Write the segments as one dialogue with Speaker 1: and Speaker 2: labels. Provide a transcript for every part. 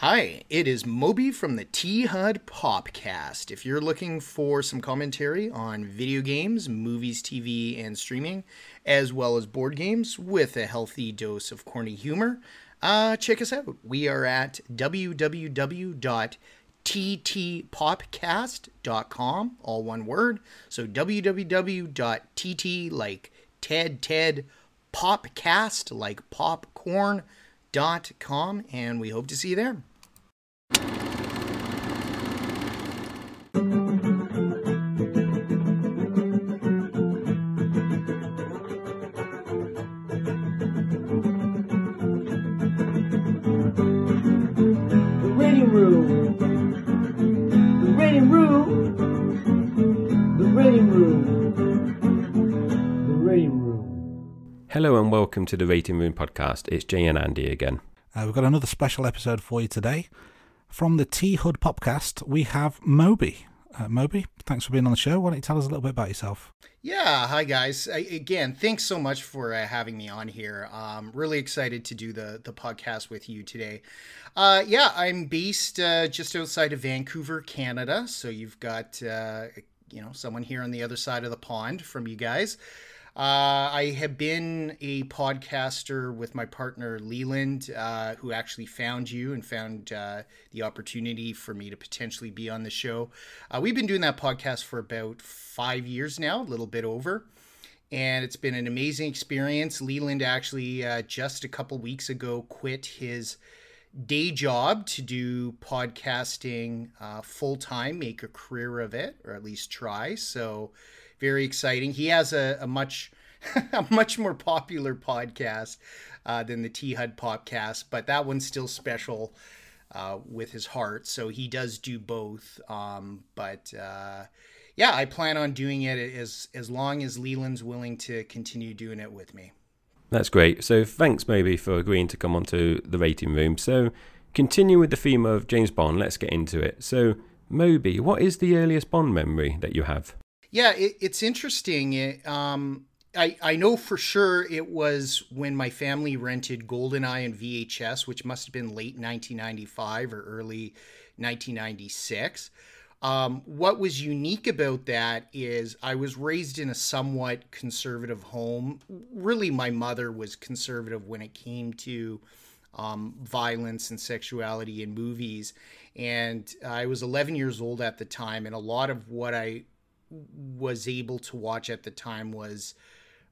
Speaker 1: Hi, it is Moby from the T HUD Popcast. If you're looking for some commentary on video games, movies, TV, and streaming, as well as board games with a healthy dose of corny humor, uh, check us out. We are at www.ttpopcast.com, all one word. So www.tt like Ted Ted Popcast like popcorn.com, and we hope to see you there.
Speaker 2: Welcome to the Rating Room podcast. It's Jai and Andy again.
Speaker 3: Uh, we've got another special episode for you today. From the T-Hud podcast, we have Moby. Uh, Moby, thanks for being on the show. Why don't you tell us a little bit about yourself?
Speaker 1: Yeah, hi guys. I, again, thanks so much for uh, having me on here. Um, really excited to do the the podcast with you today. Uh, yeah, I'm based uh, just outside of Vancouver, Canada. So you've got uh, you know someone here on the other side of the pond from you guys. Uh, I have been a podcaster with my partner Leland, uh, who actually found you and found uh, the opportunity for me to potentially be on the show. Uh, we've been doing that podcast for about five years now, a little bit over, and it's been an amazing experience. Leland actually uh, just a couple weeks ago quit his day job to do podcasting uh, full time, make a career of it, or at least try. So very exciting. He has a, a much a much more popular podcast uh, than the T HUD podcast, but that one's still special uh, with his heart. So he does do both. Um, but uh, yeah, I plan on doing it as as long as Leland's willing to continue doing it with me.
Speaker 2: That's great. So thanks, Moby, for agreeing to come onto the Rating Room. So continue with the theme of James Bond. Let's get into it. So Moby, what is the earliest Bond memory that you have?
Speaker 1: Yeah, it, it's interesting. It, um, I, I know for sure it was when my family rented GoldenEye and VHS, which must have been late 1995 or early 1996. Um, what was unique about that is I was raised in a somewhat conservative home. Really, my mother was conservative when it came to um, violence and sexuality in movies. And I was 11 years old at the time, and a lot of what I was able to watch at the time was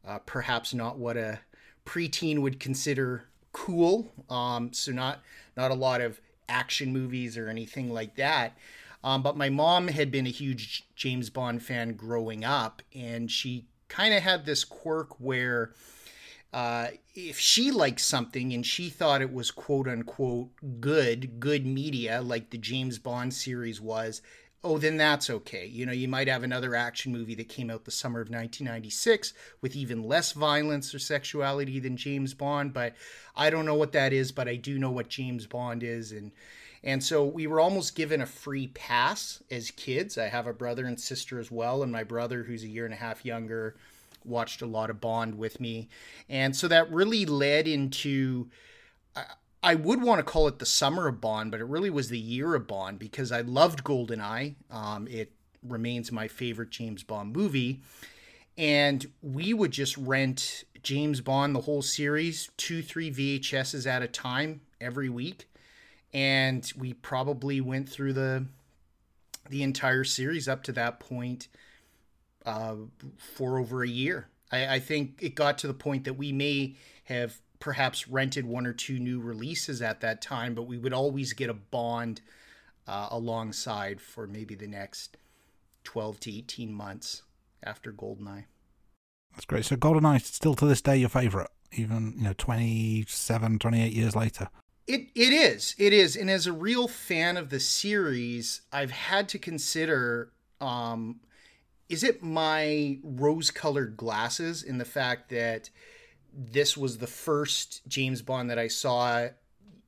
Speaker 1: uh, perhaps not what a preteen would consider cool. Um, so not not a lot of action movies or anything like that. Um, but my mom had been a huge James Bond fan growing up, and she kind of had this quirk where uh, if she liked something and she thought it was quote unquote good, good media, like the James Bond series was, oh, then that's okay. You know, you might have another action movie that came out the summer of 1996 with even less violence or sexuality than James Bond, but I don't know what that is, but I do know what James Bond is. And, and so we were almost given a free pass as kids. I have a brother and sister as well, and my brother, who's a year and a half younger, watched a lot of Bond with me. And so that really led into. Uh, I would want to call it the summer of Bond, but it really was the year of Bond because I loved GoldenEye. Um, it remains my favorite James Bond movie. And we would just rent James Bond, the whole series, two, three VHSs at a time every week. And we probably went through the the entire series up to that point uh, for over a year. I, I think it got to the point that we may have perhaps rented one or two new releases at that time, but we would always get a Bond uh, alongside for maybe the next 12 to 18 months after Goldeneye.
Speaker 3: That's great. So GoldenEye still to this day your favorite, even you know 27, 28 years later.
Speaker 1: It it is. It is. And as a real fan of the series, I've had to consider um is it my rose-colored glasses in the fact that this was the first James Bond that I saw.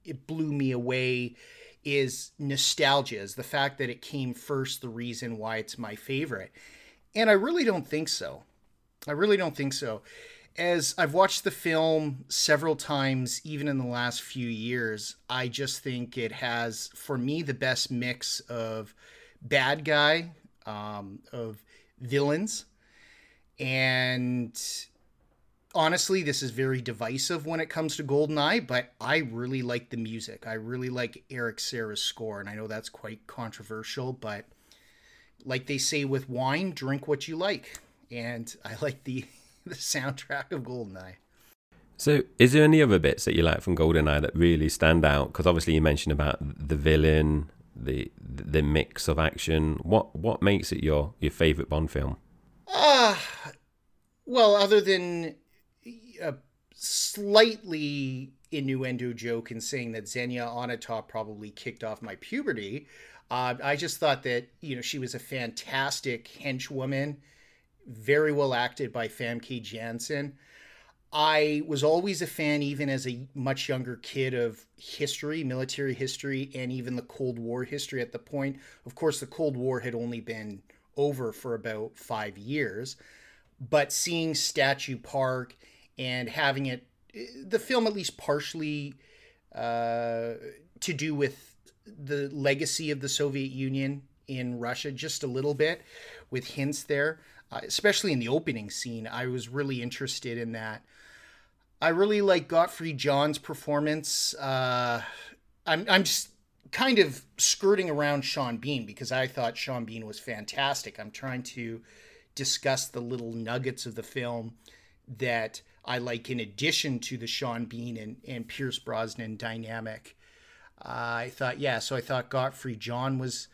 Speaker 1: It blew me away. Is nostalgia, is the fact that it came first the reason why it's my favorite? And I really don't think so. I really don't think so. as I've watched the film several times, even in the last few years, I just think it has, for me, the best mix of bad guy, um, of villains, and honestly, this is very divisive when it comes to Goldeneye, but I really like the music. I really like Eric Serra's score, and I know that's quite controversial, but like they say with wine, drink what you like. And I like the the soundtrack of Goldeneye.
Speaker 2: So, is there any other bits that you like from Goldeneye that really stand out? Because obviously, you mentioned about the villain, the the mix of action. What what makes it your your favorite Bond film?
Speaker 1: Ah, uh, well, other than a slightly innuendo joke in saying that Xenia Onatopp probably kicked off my puberty, uh, I just thought that you know she was a fantastic henchwoman very well acted by Famke Janssen. I was always a fan, even as a much younger kid, of history, military history, and even the Cold War history at the point. Of course, the Cold War had only been over for about five years, but seeing Statue Park and having it, the film at least partially uh, to do with the legacy of the Soviet Union in Russia, just a little bit with hints there uh, especially in the opening scene. I was really interested in that. I really like Gottfried John's performance. Uh, I'm I'm just kind of skirting around Sean Bean because I thought Sean Bean was fantastic. I'm trying to discuss the little nuggets of the film that I like in addition to the Sean Bean and, and Pierce Brosnan dynamic. Uh, I thought, yeah, so I thought Gottfried John was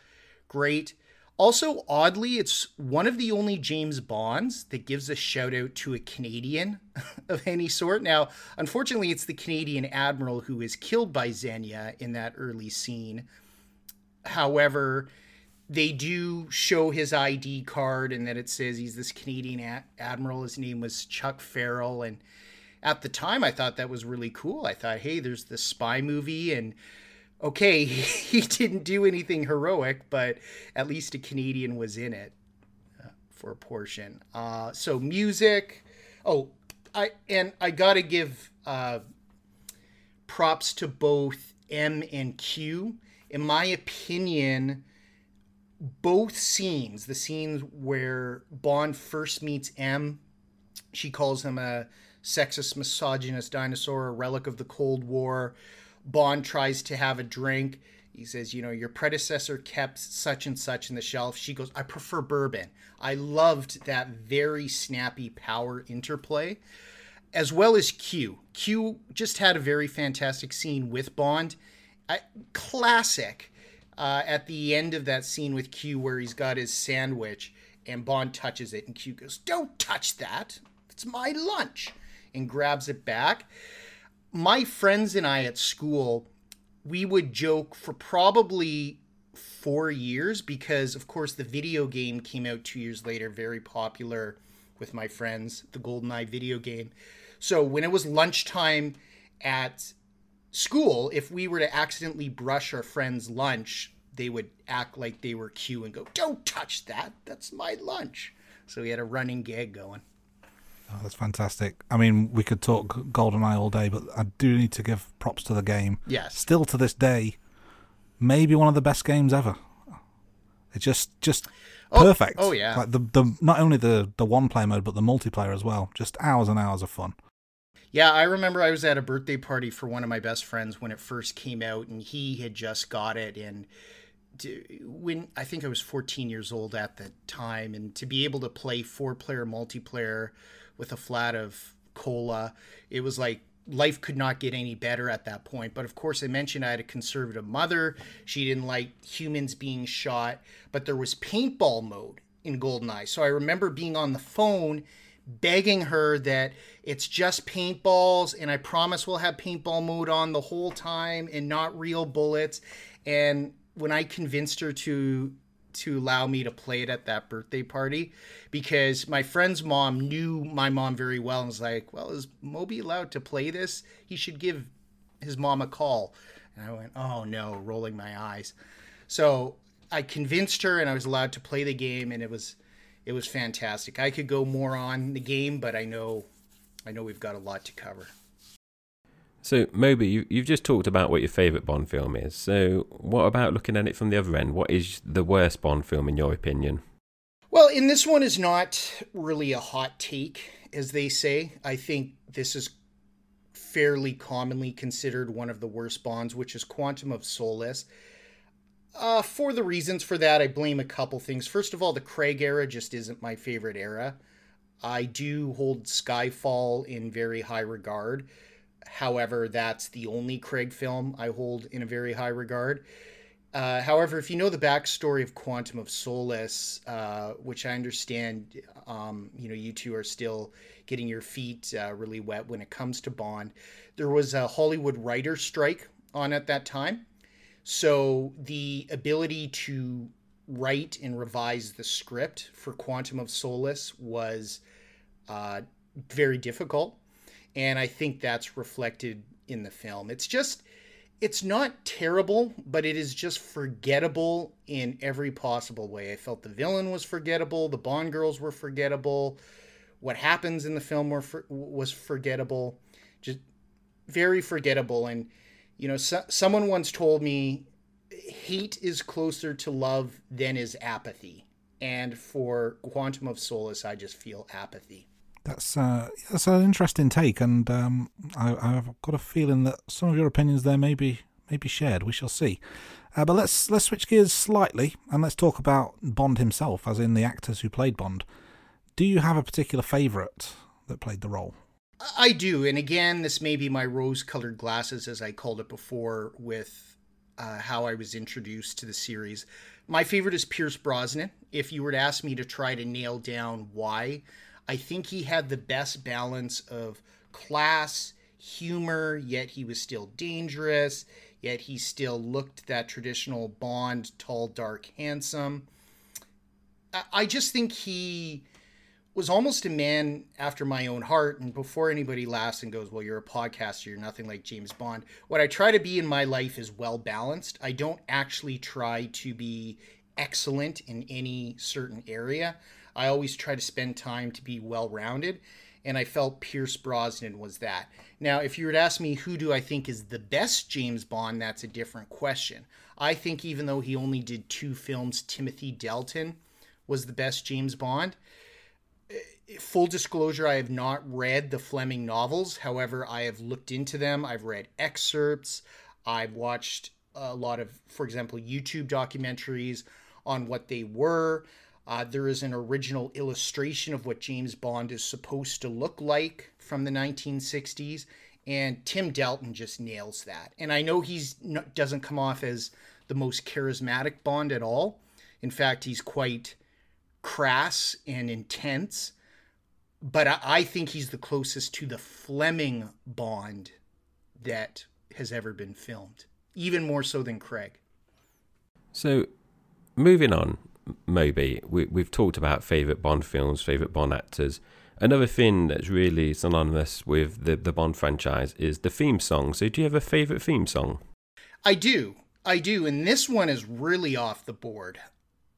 Speaker 1: great. Also, oddly, it's one of the only James Bonds that gives a shout out to a Canadian of any sort. Now, unfortunately, it's the Canadian admiral who is killed by Xenia in that early scene. However, they do show his ID card and that it says he's this Canadian a- admiral. His name was Chuck Farrell. And at the time, I thought that was really cool. I thought, hey, there's this spy movie and okay, he didn't do anything heroic, but at least a Canadian was in it uh, for a portion. Uh, so music. Oh, I and I gotta give uh, props to both M and Q. In my opinion, both scenes, the scenes where Bond first meets M, she calls him a sexist, misogynist dinosaur, a relic of the Cold War Bond tries to have a drink. He says, you know, your predecessor kept such and such in the shelf. She goes, I prefer bourbon. I loved that very snappy power interplay, as well as Q. Q just had a very fantastic scene with Bond. I, classic uh, at the end of that scene with Q where he's got his sandwich and Bond touches it, and Q goes, Don't touch that. It's my lunch, and grabs it back my friends and I at school, we would joke for probably four years because, of course, the video game came out two years later, very popular with my friends, the GoldenEye video game. So when it was lunchtime at school, if we were to accidentally brush our friend's lunch, they would act like they were Q and go, Don't touch that. That's my lunch. So we had a running gag going.
Speaker 3: Oh, that's fantastic. I mean, we could talk GoldenEye all day, but I do need to give props to the game.
Speaker 1: Yes.
Speaker 3: Still to this day, maybe one of the best games ever. It's just just
Speaker 1: oh,
Speaker 3: perfect.
Speaker 1: Oh yeah.
Speaker 3: Like the the not only the the one player mode, but the multiplayer as well. Just hours and hours of fun.
Speaker 1: Yeah, I remember I was at a birthday party for one of my best friends when it first came out, and he had just got it. And when I think I was 14 years old at the time, and to be able to play four player multiplayer with a flat of cola. It was like life could not get any better at that point. But of course, I mentioned I had a conservative mother. She didn't like humans being shot, but there was paintball mode in Goldeneye. So I remember being on the phone begging her that it's just paintballs and I promise we'll have paintball mode on the whole time and not real bullets. And when I convinced her to to allow me to play it at that birthday party because my friend's mom knew my mom very well and was like, Well, is Moby allowed to play this? He should give his mom a call. And I went, Oh no, rolling my eyes. So I convinced her and I was allowed to play the game and it was it was fantastic. I could go more on the game, but I know I know we've got a lot to cover.
Speaker 2: So, Moby, you, you've just talked about what your favourite Bond film is. So, what about looking at it from the other end? What is the worst Bond film, in your opinion?
Speaker 1: Well, in this one is not really a hot take, as they say. I think this is fairly commonly considered one of the worst Bonds, which is Quantum of Solace. Uh, for the reasons for that, I blame a couple things. First of all, the Craig era just isn't my favorite era. I do hold Skyfall in very high regard. However, that's the only Craig film I hold in a very high regard. Uh, however, if you know the backstory of Quantum of Solace, uh, which I understand, um, you know, you two are still getting your feet uh, really wet when it comes to Bond. There was a Hollywood writer strike on at that time, so the ability to write and revise the script for Quantum of Solace was uh, very difficult, and I think that's reflected in the film. It's just it's not terrible, but it is just forgettable in every possible way. I felt the villain was forgettable, the Bond girls were forgettable, what happens in the film were for, was forgettable, just very forgettable. And you know, so, someone once told me, hate is closer to love than is apathy. And for Quantum of Solace, I just feel apathy.
Speaker 3: That's uh, that's an interesting take, and um, I, have got a feeling that some of your opinions there may be may be shared. We shall see. Uh, but let's let's switch gears slightly, and let's talk about Bond himself, as in the actors who played Bond. Do you have a particular favourite that played the role?
Speaker 1: I do, and again, this may be my rose-colored glasses, as I called it before, with uh, how I was introduced to the series. My favorite is Pierce Brosnan. If you were to ask me to try to nail down why, I think he had the best balance of class, humor, yet he was still dangerous, yet he still looked that traditional Bond, tall, dark, handsome. I just think he was almost a man after my own heart. And before anybody laughs and goes, Well, you're a podcaster, you're nothing like James Bond, what I try to be in my life is well balanced. I don't actually try to be excellent in any certain area. I always try to spend time to be well rounded, and I felt Pierce Brosnan was that. Now, if you were to ask me who do I think is the best James Bond, that's a different question. I think even though he only did two films, Timothy Dalton was the best James Bond. Full disclosure, I have not read the Fleming novels. However, I have looked into them. I've read excerpts. I've watched a lot of, for example, YouTube documentaries on what they were. Uh, there is an original illustration of what James Bond is supposed to look like from the 1960s, and Tim Dalton just nails that. And I know he's doesn't come off as the most charismatic Bond at all. In fact, he's quite crass and intense. But I, I think he's the closest to the Fleming Bond that has ever been filmed, even more so than Craig.
Speaker 2: So, moving on, Moby, we, we've talked about favourite Bond films, favourite Bond actors. Another thing that's really synonymous with the, the Bond franchise is the theme song. So, do you have a favourite theme song?
Speaker 1: I do. I do. And this one is really off the board.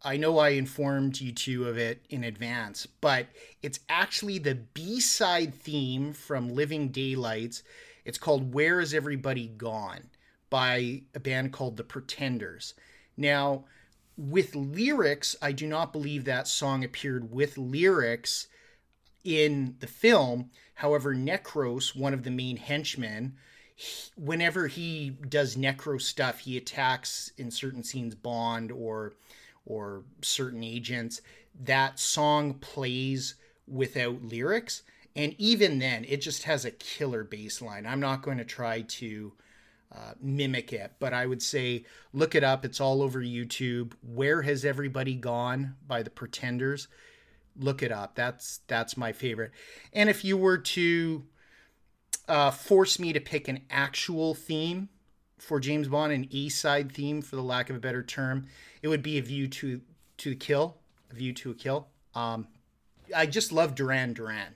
Speaker 1: I know I informed you two of it in advance, but it's actually the B side theme from Living Daylights. It's called Where Is Everybody Gone by a band called The Pretenders. Now, with lyrics, I do not believe that song appeared with lyrics in the film. However, Necros, one of the main henchmen, he, whenever he does Necro stuff, he attacks in certain scenes Bond or or certain agents. That song plays without lyrics, and even then, it just has a killer bass line. I'm not going to try to uh, mimic it, but I would say look it up. It's all over YouTube. Where has everybody gone by the Pretenders? Look it up. That's that's my favorite. And if you were to uh, force me to pick an actual theme for James Bond, an East side theme, for the lack of a better term, it would be a view to to kill, a view to a kill. Um, I just love Duran Duran,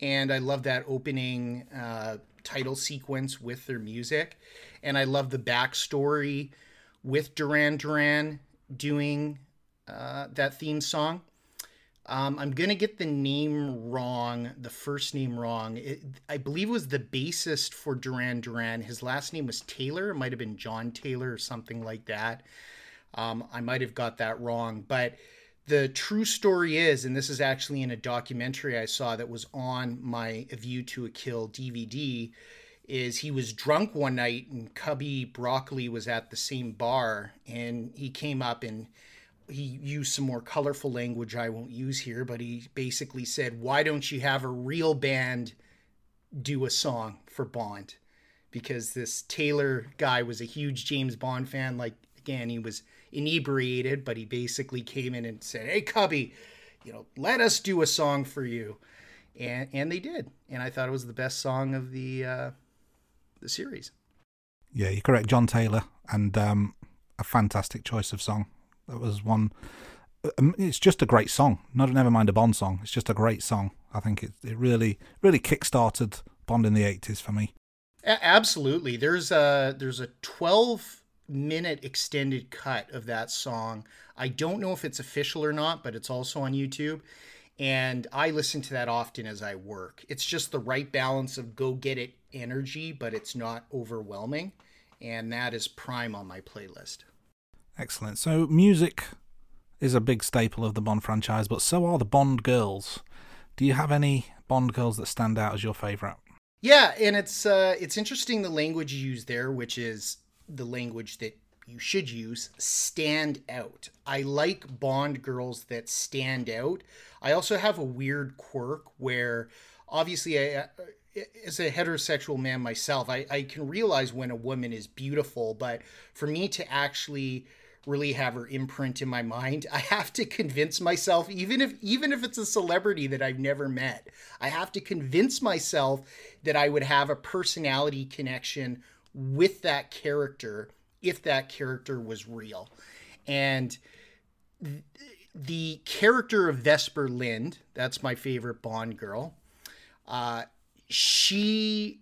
Speaker 1: and I love that opening uh, title sequence with their music and I love the backstory with Duran Duran doing uh, that theme song. Um, I'm gonna get the name wrong, the first name wrong. It, I believe it was the bassist for Duran Duran. His last name was Taylor. It might have been John Taylor or something like that. Um, I might have got that wrong, but the true story is, and this is actually in a documentary I saw that was on my A View to a Kill DVD, is he was drunk one night and Cubby Broccoli was at the same bar and he came up and he used some more colorful language I won't use here, but he basically said, Why don't you have a real band do a song for Bond? Because this Taylor guy was a huge James Bond fan. Like, again, he was inebriated, but he basically came in and said, Hey, Cubby, you know, let us do a song for you. And, and they did. And I thought it was the best song of the, uh, the series.
Speaker 3: Yeah, you're correct, John Taylor, and um, a fantastic choice of song. That was one. um, It's just a great song. Not never mind a Bond song. It's just a great song. I think it it really really kick-started Bond in the '80s for me.
Speaker 1: Absolutely. There's a there's a 12 minute extended cut of that song. I don't know if it's official or not, but it's also on YouTube. And I listen to that often as I work. It's just the right balance of go get it energy, but it's not overwhelming. And that is prime on my playlist.
Speaker 3: Excellent. So music is a big staple of the Bond franchise, but so are the Bond girls. Do you have any Bond girls that stand out as your favorite?
Speaker 1: Yeah, and it's uh, it's interesting the language you use there, which is the language that you should use. Stand out. I like Bond girls that stand out. I also have a weird quirk where, obviously, I, as a heterosexual man myself, I, I can realize when a woman is beautiful, but for me to actually really have her imprint in my mind i have to convince myself even if even if it's a celebrity that i've never met i have to convince myself that i would have a personality connection with that character if that character was real. And th- the character of vesper lynd that's my favorite bond girl uh, she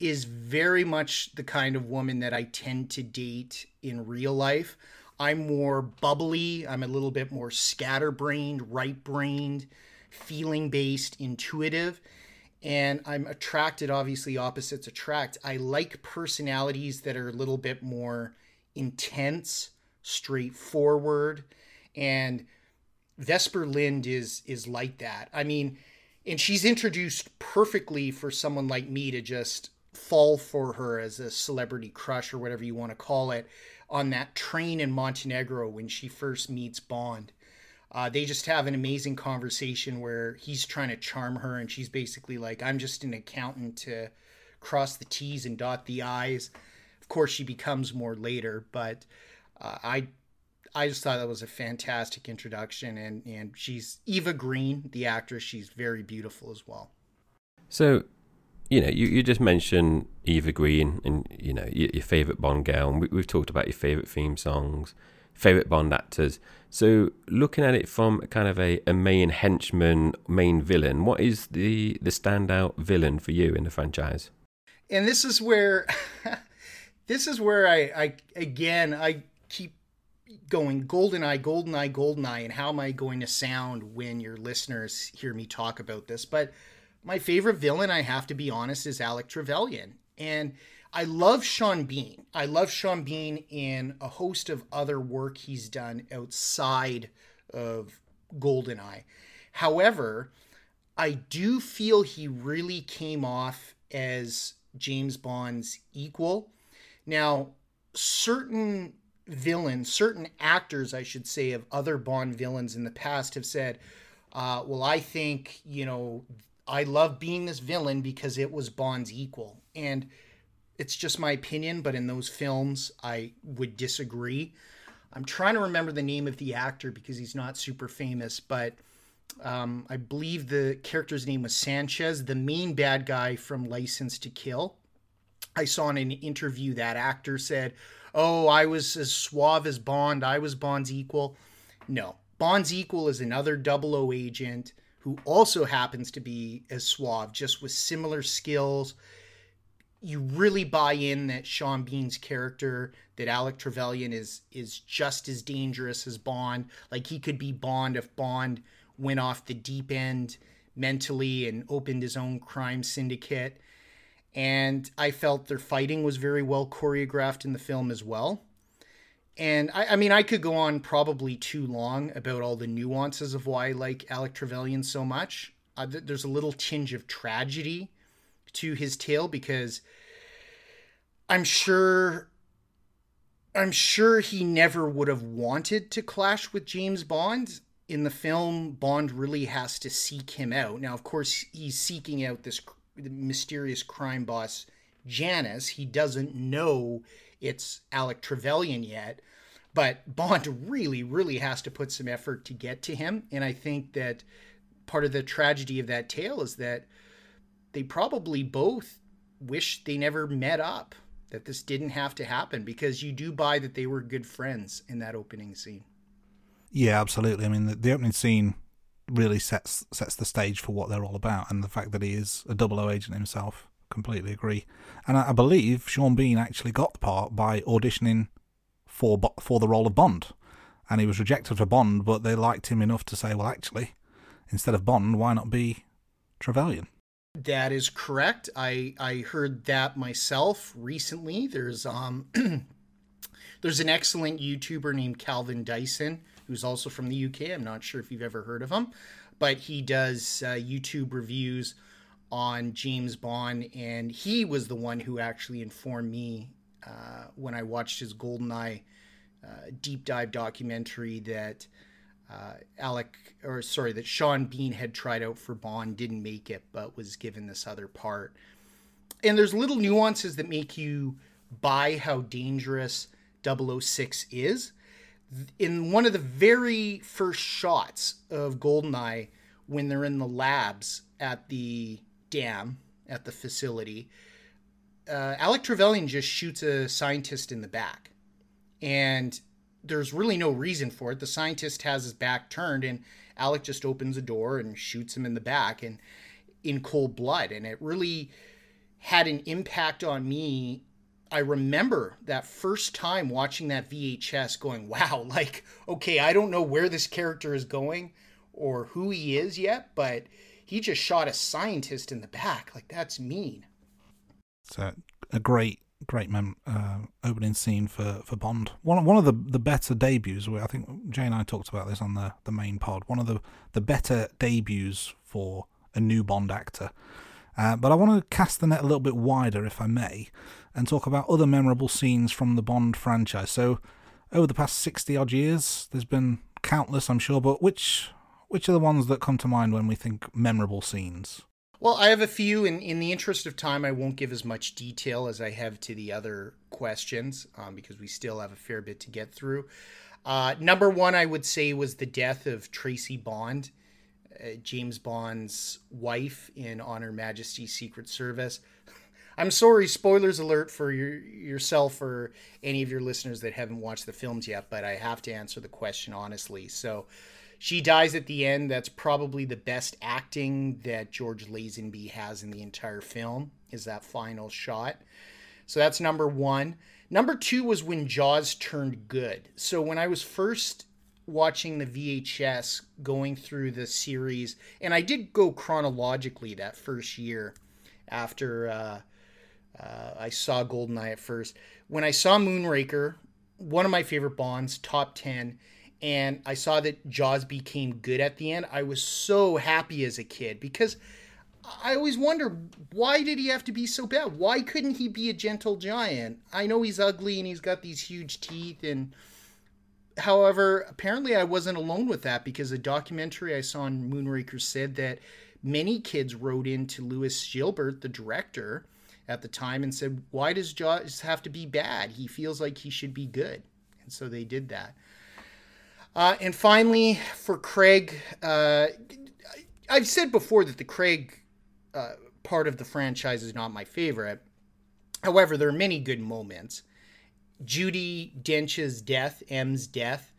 Speaker 1: is very much the kind of woman that i tend to date in real life I'm more bubbly. I'm a little bit more scatterbrained, right brained, feeling based, intuitive. And I'm attracted, obviously, opposites attract. I like personalities that are a little bit more intense, straightforward. And Vesper Lynd is is like that. I mean, and she's introduced perfectly for someone like me to just fall for her as a celebrity crush or whatever you want to call it on that train in Montenegro when she first meets Bond. Uh, they just have an amazing conversation where he's trying to charm her, and she's basically like, I'm just an accountant to cross the T's and dot the I's. Of course, she becomes more later, but uh, I I just thought that was a fantastic introduction, and, and she's Eva Green, the actress. She's very beautiful as well.
Speaker 2: So, you know, you, you just mentioned Eva Green and, you know, your, your favourite Bond girl. And we, we've talked about your favourite theme songs, favourite Bond actors. So, looking at it from kind of a, a main henchman, main villain, what is the, the standout villain for you in the franchise?
Speaker 1: And this is where, this is where I, I, again, I keep going goldeneye goldeneye goldeneye and how am i going to sound when your listeners hear me talk about this but my favorite villain i have to be honest is alec trevelyan. And i love sean bean. I love sean bean in a host of other work he's done outside of goldeneye. However i do feel he really came off as james bond's equal. Now certain villains, certain actors, I should say, of other Bond villains in the past have said, uh, well, I think, you know, I love being this villain because it was Bond's equal. And it's just my opinion, but in those films, I would disagree. I'm trying to remember the name of the actor because he's not super famous, but um, I believe the character's name was Sanchez, the main bad guy from License to Kill. I saw in an interview that actor said, oh, I was as suave as Bond, I was Bond's equal. No, Bond's equal is another 00 agent who also happens to be as suave, just with similar skills. You really buy in that Sean Bean's character, that Alec Trevelyan is is just as dangerous as Bond. Like he could be Bond if Bond went off the deep end mentally and opened his own crime syndicate. And I felt their fighting was very well choreographed in the film as well. And I, I mean, I could go on probably too long about all the nuances of why I like Alec Trevelyan so much. Uh, th- there's a little tinge of tragedy to his tale because I'm sure I'm sure he never would have wanted to clash with James Bond. In the film, Bond really has to seek him out. Now, of course, he's seeking out this mysterious crime boss, Janus. He doesn't know it's Alec Trevelyan yet, but Bond really, really has to put some effort to get to him. And I think that part of the tragedy of that tale is that they probably both wish they never met up, that this didn't have to happen, because you do buy that they were good friends in that opening scene.
Speaker 3: Yeah, absolutely. I mean, the, the opening scene really sets sets the stage for what they're all about, and the fact that he is a double O agent himself. Completely agree. And I, I believe Sean Bean actually got the part by auditioning for for the role of Bond, and he was rejected for Bond, but they liked him enough to say, well, actually, instead of Bond, why not be Trevelyan?
Speaker 1: That is correct. I I heard that myself recently. There's um there's an excellent YouTuber named Calvin Dyson who's also from the UK. I'm not sure if you've ever heard of him, but he does uh, YouTube reviews on James Bond, and he was the one who actually informed me uh, when I watched his GoldenEye uh, deep dive documentary that uh, Alec, or sorry, that Sean Bean had tried out for Bond, didn't make it, but was given this other part. And there's little nuances that make you buy how dangerous 006 is. In one of the very first shots of Goldeneye, when they're in the labs at the dam at the facility, uh, Alec Trevelyan just shoots a scientist in the back. And there's really no reason for it. The scientist has his back turned, and Alec just opens a door and shoots him in the back and in cold blood. And it really had an impact on me. I remember that first time watching that VHS going, wow, like, okay, I don't know where this character is going or who he is yet, but he just shot a scientist in the back. Like, that's mean.
Speaker 3: So, a great great mem- uh, opening scene for, for Bond. One one of the, the better debuts. I think Jai and I talked about this on the, the main pod. One of the, the better debuts for a new Bond actor. Uh, but I want to cast the net a little bit wider, if I may, and talk about other memorable scenes from the Bond franchise. So, over the past sixty odd years, there's been countless, I'm sure. But which which are the ones that come to mind when we think memorable scenes?
Speaker 1: Well, I have a few, and in the interest of time, I won't give as much detail as I have to the other questions um, because we still have a fair bit to get through. Uh, number one, I would say, was the death of Tracy Bond, uh, James Bond's wife in On Her Majesty's Secret Service. I'm sorry, spoilers alert for your, yourself or any of your listeners that haven't watched the films yet, but I have to answer the question honestly. So, she dies at the end. That's probably the best acting that George Lazenby has in the entire film. Is that final shot? So that's number one. Number two was when Jaws turned good. So when I was first watching the VHS, going through the series, and I did go chronologically that first year after uh, uh, I saw Goldeneye at first. When I saw Moonraker, one of my favorite Bonds, top 10, and I saw that Jaws became good at the end, I was so happy as a kid because I always wonder why did he have to be so bad? Why couldn't he be a gentle giant? I know he's ugly and he's got these huge teeth and however, apparently I wasn't alone with that because a documentary I saw on Moonraker said that many kids wrote in to Lewis Gilbert, the director, at the time and said, "Why does Jaws have to be bad? He feels like he should be good." And so they did that. Uh, and finally, for Craig, uh, I've said before that the Craig uh, part of the franchise is not my favorite. However, there are many good moments. Judi Dench's death, M's death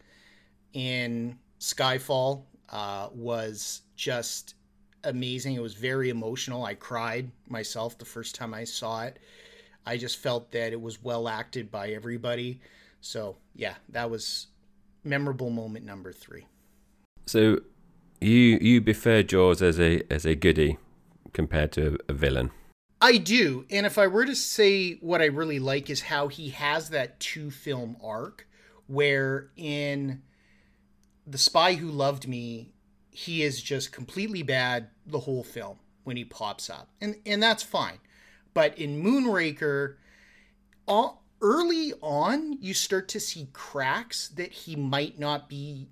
Speaker 1: in Skyfall, uh, was just amazing. It was very emotional. I cried myself the first time I saw it. I just felt that it was well acted by everybody. So, yeah, that was memorable moment number three.
Speaker 2: So, You you prefer Jaws as a as a goodie compared to a villain.
Speaker 1: I do. And if I were to say what I really like is how he has that two film arc where in The Spy Who Loved Me, he is just completely bad the whole film when he pops up. And and that's fine. But in Moonraker, all, early on, you start to see cracks that he might not be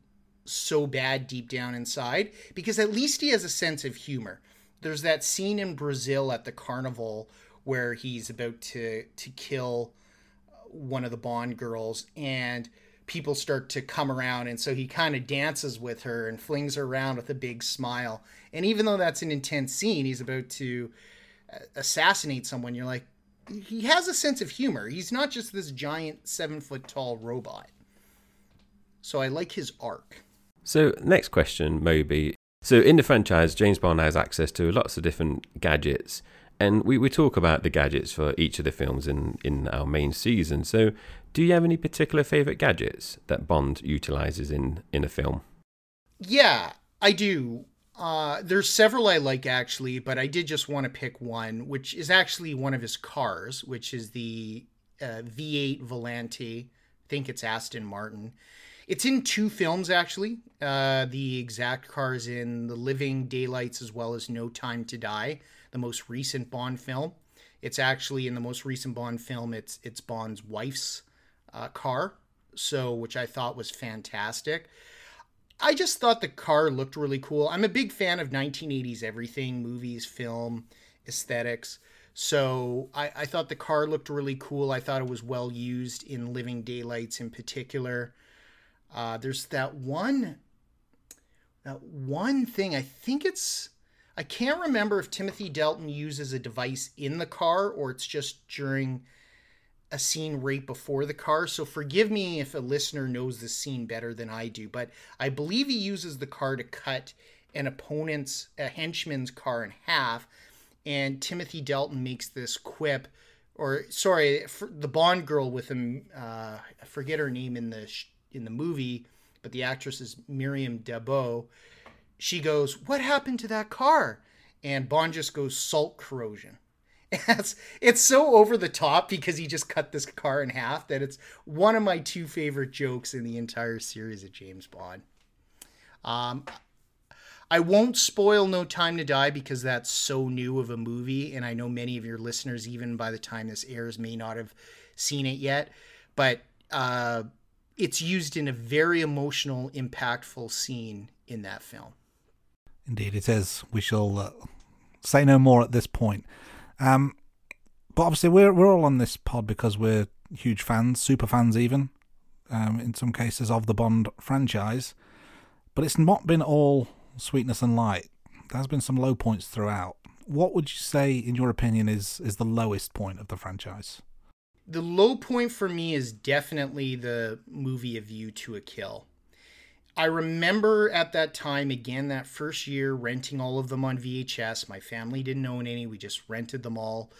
Speaker 1: so bad deep down inside because at least he has a sense of humor. There's that scene in Brazil at the carnival where he's about to to kill one of the Bond girls and people start to come around and so he kind of dances with her and flings her around with a big smile. And even though that's an intense scene, he's about to uh, assassinate someone, you're like he has a sense of humor. He's not just this giant 7 foot tall robot. So I like his arc.
Speaker 2: So, next question, Moby. So, in the franchise, James Bond has access to lots of different gadgets, and we, we talk about the gadgets for each of the films in, in our main season. So, do you have any particular favourite gadgets that Bond utilizes in, in a film?
Speaker 1: Yeah, I do. Uh, there's several I like actually, but I did just want to pick one, which is actually one of his cars, which is the uh, V8 Volante. I think it's Aston Martin. It's in two films actually. Uh, the exact car is in The Living Daylights as well as No Time to Die, the most recent Bond film. It's actually in the most recent Bond film. It's it's Bond's wife's uh, car, so which I thought was fantastic. I just thought the car looked really cool. I'm a big fan of 1980s everything, movies, film, aesthetics. So I, I thought the car looked really cool. I thought it was well used in Living Daylights in particular. Uh, there's that one, that one thing. I think it's. I can't remember if Timothy Dalton uses a device in the car or it's just during a scene right before the car. So forgive me if a listener knows the scene better than I do, but I believe he uses the car to cut an opponent's, a henchman's car in half. And Timothy Dalton makes this quip, or sorry, the Bond girl with him. Uh, I forget her name in the in the movie, but the actress is Maryam d'Abo. She goes, "What happened to that car?" And Bond just goes, "Salt corrosion." It's, it's so over the top because he just cut this car in half that it's one of my two favorite jokes in the entire series of James Bond. Um, I won't spoil No Time to Die because that's so new of a movie, and I know many of your listeners, even by the time this airs, may not have seen it yet. But uh, it's used in a very emotional, impactful scene in that film.
Speaker 3: Indeed, it is. We shall uh, say no more at this point. Um, but obviously, we're we're all on this pod because we're huge fans, super fans, even um, in some cases of the Bond franchise. But it's not been all sweetness and light. There's been some low points throughout. What would you say, in your opinion, is is the lowest point of the franchise?
Speaker 1: the low point for me is definitely the movie A View to a Kill. I remember at that time, again, that first year, renting all of them on VHS. My family didn't own any, we just rented them all.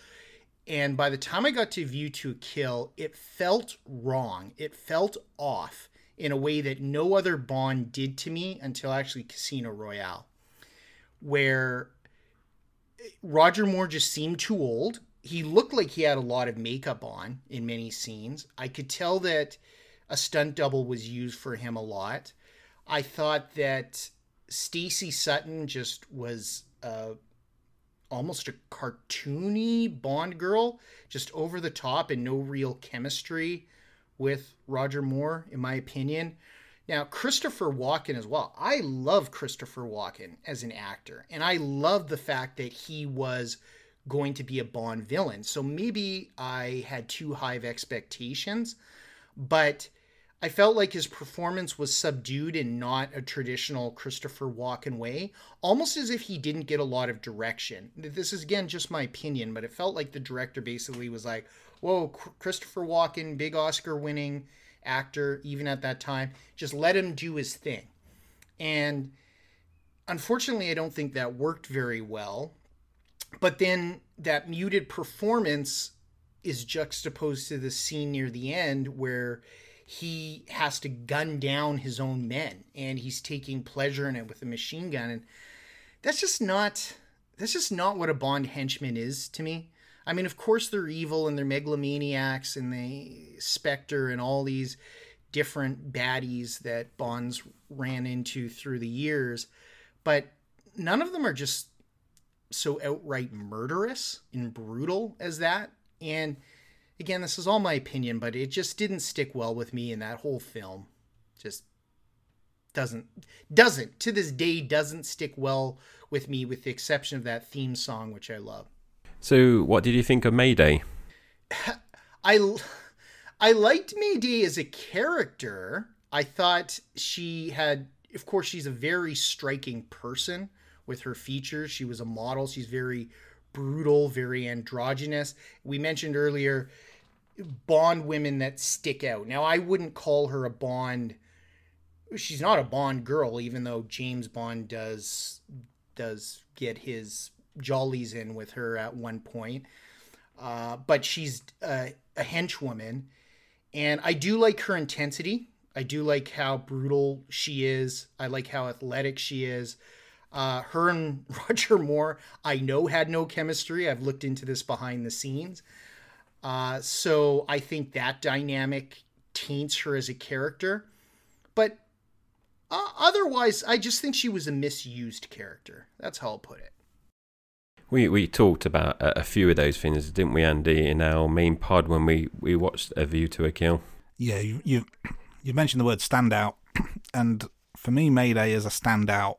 Speaker 1: And by the time I got to View to a Kill, it felt wrong. It felt off in a way that no other Bond did to me until actually Casino Royale, where eh, Roger Moore just seemed too old he looked like he had a lot of makeup on in many scenes. I could tell that a stunt double was used for him a lot. I thought that Stacey Sutton just was uh, almost a cartoony Bond girl, just over the top and no real chemistry with Roger Moore, in my opinion. Now, Christopher Walken as well. I love Christopher Walken as an actor, and I love the fact that he was going to be a Bond villain. So maybe I had too high of expectations, but I felt like his performance was subdued and not a traditional Christopher Walken way, almost as if he didn't get a lot of direction. This is again just my opinion, but it felt like the director basically was like, "Whoa, Christopher Walken, big Oscar winning actor even at that time, just let him do his thing." And unfortunately, I don't think that worked very well but then that muted performance is juxtaposed to the scene near the end where he has to gun down his own men and he's taking pleasure in it with a machine gun. And that's just not that's just not what a bond henchman is to me. I mean of course they're evil and they're megalomaniacs and they spectre and all these different baddies that bonds ran into through the years but none of them are just so outright murderous and brutal as that. And again, this is all my opinion, but it just didn't stick well with me in that whole film. Just doesn't doesn't to this day doesn't stick well with me with the exception of that theme song which I love.
Speaker 2: So, what did you think of Mayday?
Speaker 1: I I liked Mayday as a character. I thought she had of course she's a very striking person with her features. She was a model. She's very brutal, very androgynous. We mentioned earlier Bond women that stick out. Now, I wouldn't call her a Bond. She's not a Bond girl, even though James Bond does does get his jollies in with her at one point. Uh, but she's a, a henchwoman, and I do like her intensity. I do like how brutal she is. I like how athletic she is. Uh, her and Roger Moore, I know, had no chemistry. I've looked into this behind the scenes. Uh, so I think that dynamic taints her as a character. But uh, otherwise, I just think she was a misused character. That's how I'll put it.
Speaker 2: We we talked about a, a few of those things, didn't we, Andy, in our main pod when we, we watched A View to a Kill?
Speaker 3: Yeah, you you, you mentioned the word standout, and for me, Mayday is a standout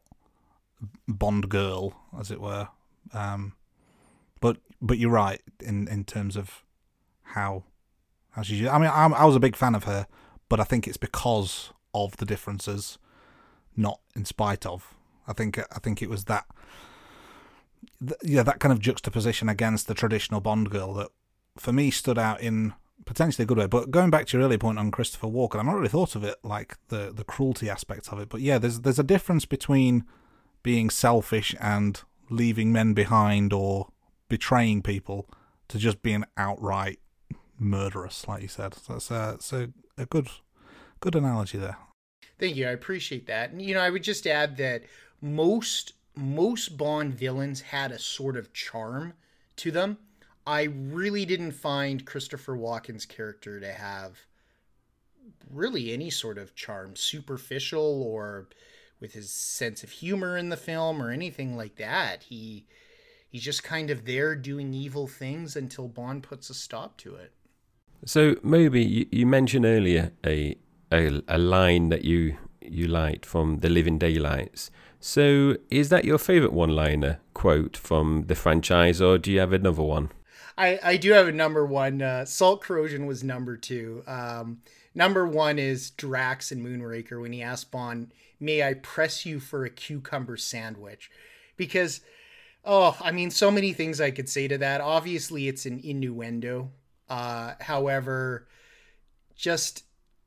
Speaker 3: Bond girl, as it were. Um, but but you're right in in terms of how how she. I mean, I'm, I was a big fan of her, but I think it's because of the differences, not in spite of. I think I think it was that. Yeah, that kind of juxtaposition against the traditional Bond girl that, for me, stood out in potentially a good way. But going back to your earlier point on Christopher Walken, I've not really thought of it like the the cruelty aspect of it. But yeah, there's there's a difference between being selfish and leaving men behind or betraying people to just being outright murderous, like you said. So that's a, it's a, a good good analogy there.
Speaker 1: Thank you. I appreciate that. And you know, I would just add that most most Bond villains had a sort of charm to them. I really didn't find Christopher Walken's character to have really any sort of charm, superficial or with his sense of humor in the film or anything like that. He he's just kind of there doing evil things until Bond puts a stop to it.
Speaker 2: So Moby, you, you mentioned earlier a, a a line that you you liked from The Living Daylights. So is that your favorite one-liner quote from the franchise, or do you have another one?
Speaker 1: I, I do have a number one. Uh, Salt corrosion was number two. Um, number one is Drax and Moonraker when he asked Bond, "May I press you for a cucumber sandwich?" Because, oh, I mean, so many things I could say to that. Obviously, it's an innuendo uh, however, just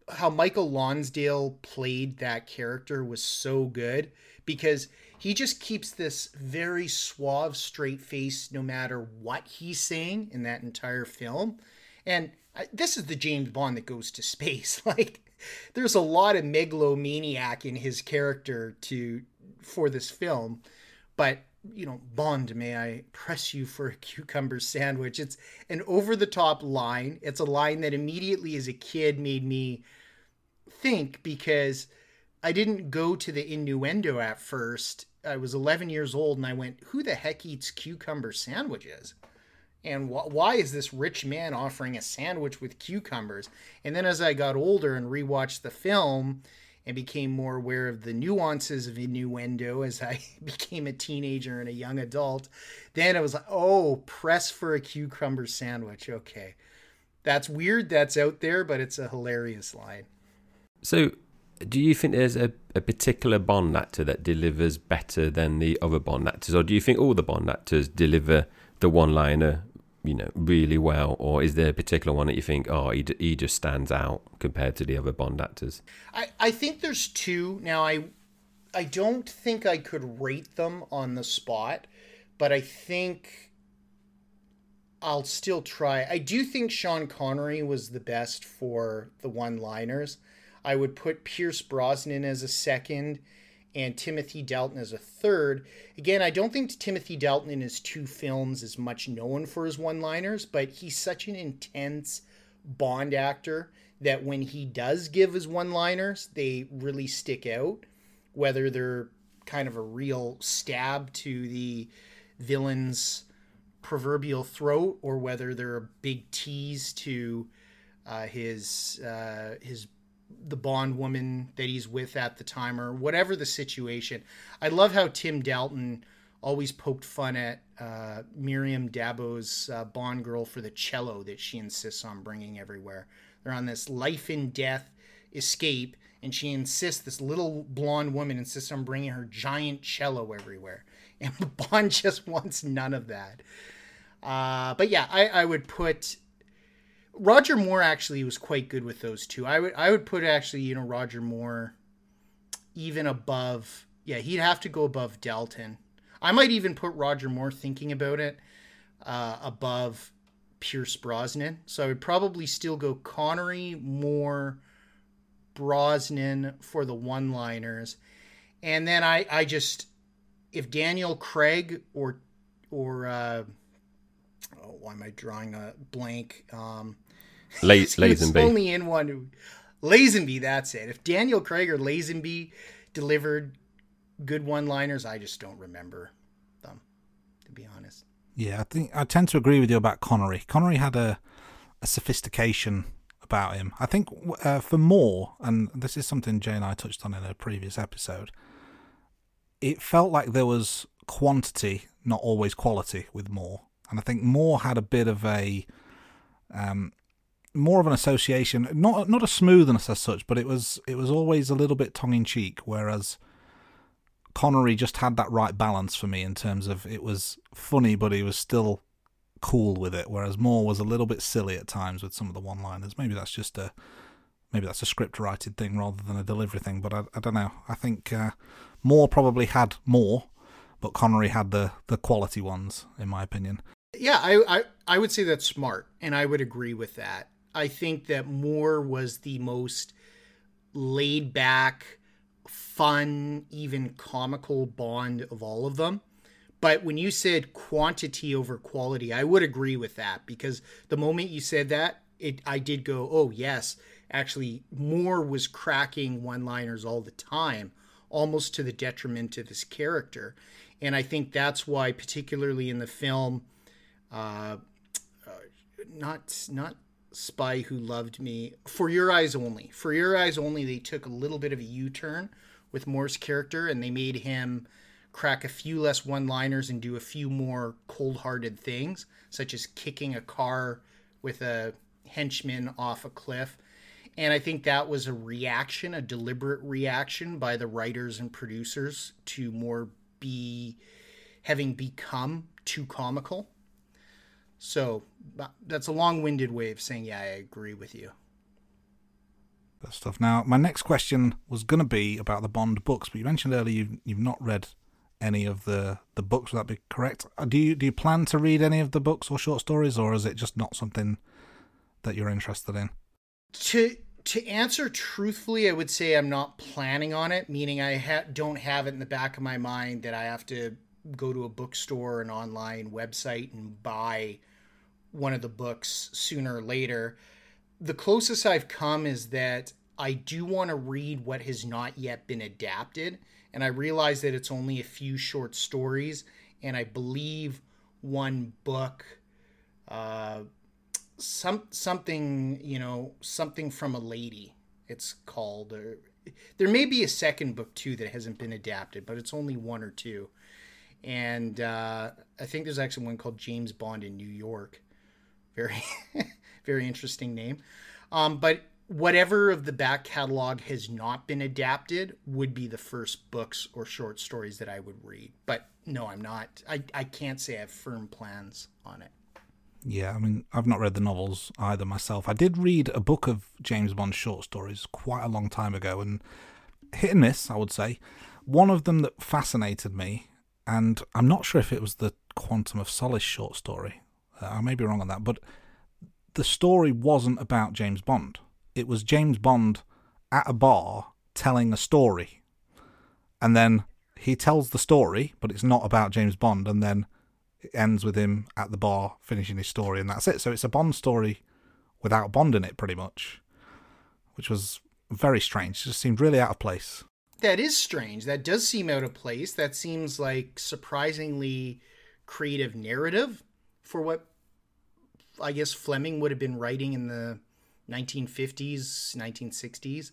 Speaker 1: how Michael Lonsdale played that character was so good because he just keeps this very suave, straight face no matter what he's saying in that entire film. And this is the James Bond that goes to space. Like, there's a lot of megalomaniac in his character to for this film, but you know, Bond, may I press you for a cucumber sandwich? It's an over the top line. It's a line that immediately as a kid made me think because I didn't go to the innuendo at first. I was 11 years old and I went, who the heck eats cucumber sandwiches? And wh- why is this rich man offering a sandwich with cucumbers? And then as I got older and rewatched the film, and became more aware of the nuances of innuendo as I became a teenager and a young adult. Then it was like, oh, press for a cucumber sandwich. Okay. That's weird. That's out there, but it's a hilarious line.
Speaker 2: So, do you think there's a, a particular Bond actor that delivers better than the other Bond actors, or do you think all the Bond actors deliver the one liner you know really well, or is there a particular one that you think, oh, he, he just stands out compared to the other Bond actors?
Speaker 1: I, I think there's two. Now I I don't think I could rate them on the spot, but I think I'll still try. I do think Sean Connery was the best for the one-liners. I would put Pierce Brosnan as a second and Timothy Dalton as a third. Again, I don't think Timothy Dalton in his two films is much known for his one-liners, but he's such an intense Bond actor that when he does give his one-liners, they really stick out, whether they're kind of a real stab to the villain's proverbial throat or whether they're a big tease to uh, his uh, his the Bond woman that he's with at the time or whatever the situation. I love how Tim Dalton always poked fun at uh, Maryam d'Abo's uh, Bond girl for the cello that she insists on bringing everywhere. They're on this life and death escape, and she insists this little blonde woman insists on bringing her giant cello everywhere, and Bond just wants none of that. Uh, but yeah, I, I would put Roger Moore actually was quite good with those two. I would I would put actually you know Roger Moore even above. Yeah, he'd have to go above Dalton. I might even put Roger Moore thinking about it uh, above Pierce Brosnan. So I would probably still go Connery, Moore, Brosnan for the one-liners, and then I I just if Daniel Craig or or uh, oh, why am I drawing a blank? Um,
Speaker 2: La- Lazenby.
Speaker 1: only in one. who- Lazenby, that's it. If Daniel Craig or Lazenby delivered good one-liners, I just don't remember them, to be honest.
Speaker 3: Yeah, I think I tend to agree with you about Connery. Connery had a, a sophistication about him. I think uh, for Moore, and this is something Jai and I touched on in a previous episode, it felt like there was quantity, not always quality, with Moore. And I think Moore had a bit of a um, more of an association, not not a smoothness as such, but it was it was always a little bit tongue in cheek. Whereas Connery just had that right balance for me in terms of it was funny, but he was still cool with it. Whereas Moore was a little bit silly at times with some of the one-liners. Maybe that's just a maybe that's a script writing thing rather than a delivery thing. But I, I don't know. I think uh, Moore probably had more, but Connery had the the quality ones, in my opinion.
Speaker 1: Yeah, I, I I would say that's smart, and I would agree with that. I think that Moore was the most laid back, fun, even comical Bond of all of them. But when you said quantity over quality, I would agree with that because the moment you said that, it I did go, oh yes, actually Moore was cracking one-liners all the time, almost to the detriment of his character. And I think that's why, particularly in the film, uh, uh, not not Spy Who Loved Me, For Your Eyes Only. For Your Eyes Only, they took a little bit of a U-turn with Moore's character, and they made him crack a few less one-liners and do a few more cold-hearted things, such as kicking a car with a henchman off a cliff. And I think that was a reaction, a deliberate reaction by the writers and producers to more be having become too comical. So that's a long-winded way of saying, yeah, I agree with you.
Speaker 3: That stuff. Now, my next question was going to be about the Bond books, but you mentioned earlier you've, you've not read any of the, the books. Would that be correct? Uh, Do you do you plan to read any of the books or short stories, or is it just not something that you're interested in?
Speaker 1: To to answer truthfully, I would say I'm not planning on it. Meaning, I ha- don't have it in the back of my mind that I have to go to a bookstore, an online website, and buy one of the books sooner or later. The closest I've come is that I do want to read what has not yet been adapted, and I realize that it's only a few short stories, and I believe one book. Uh, some something you know something from a lady it's called or there may be a second book too that hasn't been adapted but it's only one or two and uh, i think there's actually one called james bond in new york very very interesting name um, but whatever of the back catalog has not been adapted would be the first books or short stories that i would read but no i'm not i, I can't say i have firm plans on it
Speaker 3: Yeah, I mean, I've not read the novels either myself. I did read a book of James Bond short stories quite a long time ago, and hit and miss, I would say. One of them that fascinated me, and I'm not sure if it was the Quantum of Solace short story. Uh, I may be wrong on that, but the story wasn't about James Bond. It was James Bond at a bar telling a story. And then he tells the story, but it's not about James Bond. And then it ends with him at the bar finishing his story, and that's it. So it's a Bond story without Bond in it, pretty much, which was very strange. It just seemed really out of place.
Speaker 1: That is strange. That does seem out of place. That seems like surprisingly creative narrative for what I guess Fleming would have been writing in the 1950s, 1960s.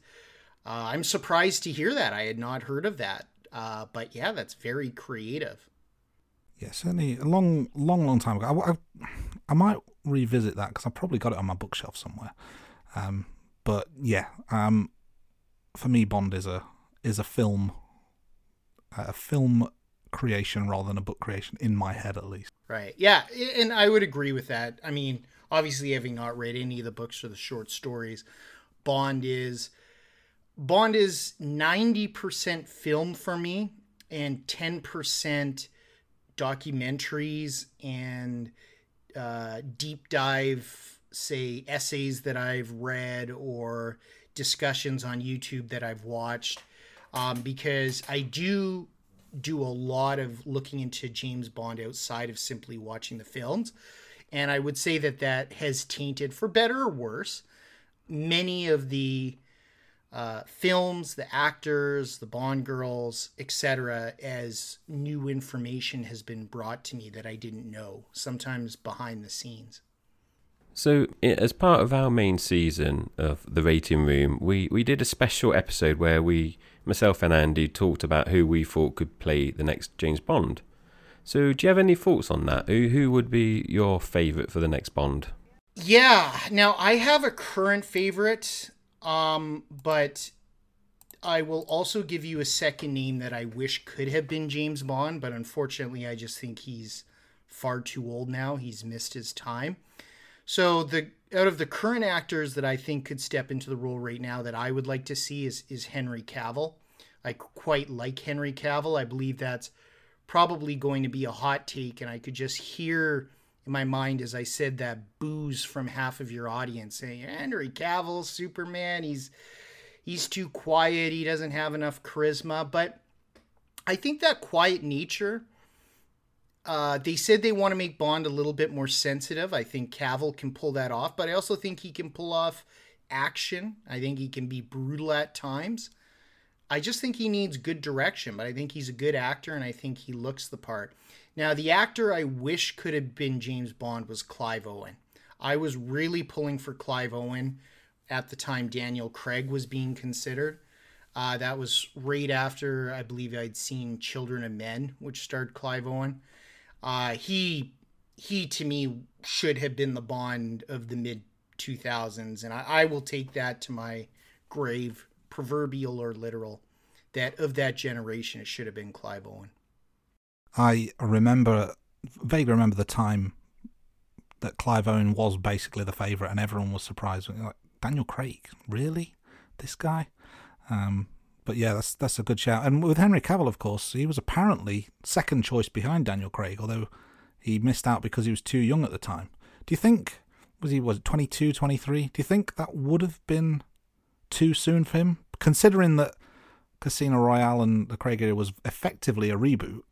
Speaker 1: Uh, I'm surprised to hear that. I had not heard of that. Uh, but yeah, that's very creative.
Speaker 3: Yeah, certainly a long, long, long time ago. I, I, I might revisit that because I've probably got it on my bookshelf somewhere. Um, but yeah, um, for me, Bond is a is a film, a film creation rather than a book creation in my head, at least.
Speaker 1: Right. Yeah, and I would agree with that. I mean, obviously, having not read any of the books or the short stories, Bond is Bond is ninety percent film for me and ten percent documentaries and uh, deep dive, say, essays that I've read or discussions on YouTube that I've watched. Um, because I do do a lot of looking into James Bond outside of simply watching the films. And I would say that that has tainted, for better or worse, many of the uh, films, the actors, the Bond girls, etc., as new information has been brought to me that I didn't know, sometimes behind the scenes.
Speaker 2: So, as part of our main season of the Rating Room, we, we did a special episode where we, myself and Andy, talked about who we thought could play the next James Bond. So, do you have any thoughts on that? Who, who would be your favourite for the next Bond?
Speaker 1: Yeah, now I have a current favorite. Um, but I will also give you a second name that I wish could have been James Bond, but unfortunately, I just think he's far too old now. He's missed his time. So the out of the current actors that I think could step into the role right now that I would like to see is is Henry Cavill. I quite like Henry Cavill. I believe that's probably going to be a hot take, and I could just hear in my mind as I said that booze from half of your audience saying Henry Cavill, Superman, he's he's too quiet, he doesn't have enough charisma. But I think that quiet nature. Uh, they said they want to make Bond a little bit more sensitive. I think Cavill can pull that off, but I also think he can pull off action. I think he can be brutal at times. I just think he needs good direction, but I think he's a good actor and I think he looks the part. Now, the actor I wish could have been James Bond was Clive Owen. I was really pulling for Clive Owen at the time Daniel Craig was being considered. Uh, that was right after I believe I'd seen Children of Men, which starred Clive Owen. Uh, he he to me should have been the Bond of the mid 2000s, and I, I will take that to my grave, proverbial or literal. That of that generation, it should have been Clive Owen.
Speaker 3: I remember, vaguely remember the time that Clive Owen was basically the favourite, and everyone was surprised. Like Daniel Craig, really, this guy? Um, but yeah, that's that's a good shout. And with Henry Cavill, of course, he was apparently second choice behind Daniel Craig, although he missed out because he was too young at the time. Do you think was he was 22, 23? Do you think that would have been too soon for him, considering that Casino Royale and the Craig era was effectively a reboot?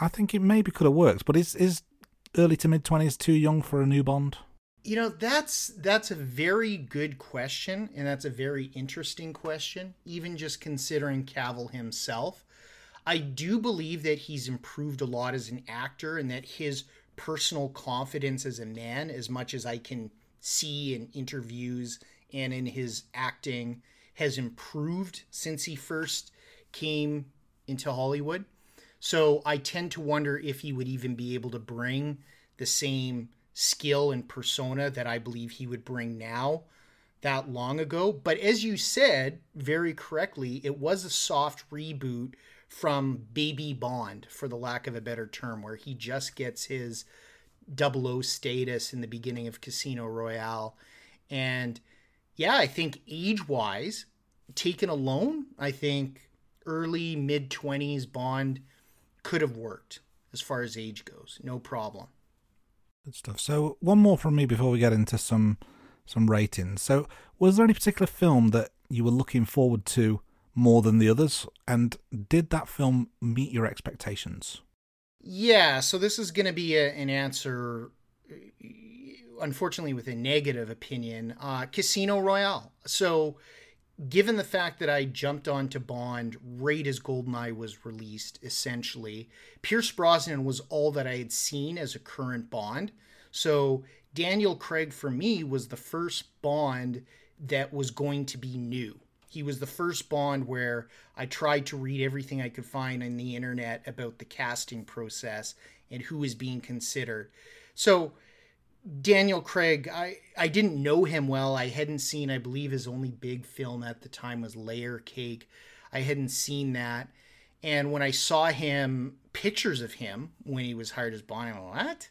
Speaker 3: I think it maybe could have worked, but is is early to mid twenties too young for a new Bond?
Speaker 1: You know, that's that's a very good question, and that's a very interesting question. Even just considering Cavill himself, I do believe that he's improved a lot as an actor, and that his personal confidence as a man, as much as I can see in interviews and in his acting, has improved since he first came into Hollywood. So I tend to wonder if he would even be able to bring the same skill and persona that I believe he would bring now that long ago. But as you said very correctly, it was a soft reboot from Baby Bond, for the lack of a better term, where he just gets his double O status in the beginning of Casino Royale. And yeah, I think age wise, taken alone, I think early mid 20s Bond could have worked as far as age goes. No problem.
Speaker 3: Stuff. So one more from me before we get into some some ratings. So was there any particular film that you were looking forward to more than the others, and did that film meet your expectations?
Speaker 1: Yeah, so this is going to be a, an answer, unfortunately, with a negative opinion. Uh, Casino Royale. So, given the fact that I jumped onto Bond right as Goldeneye was released, essentially, Pierce Brosnan was all that I had seen as a current Bond. So, Daniel Craig for me was the first Bond that was going to be new. He was the first Bond where I tried to read everything I could find on the internet about the casting process and who was being considered. So, Daniel Craig, I, I didn't know him well. I hadn't seen, I believe his only big film at the time was Layer Cake. I hadn't seen that. And when I saw him, pictures of him when he was hired as Bond, I'm like, what?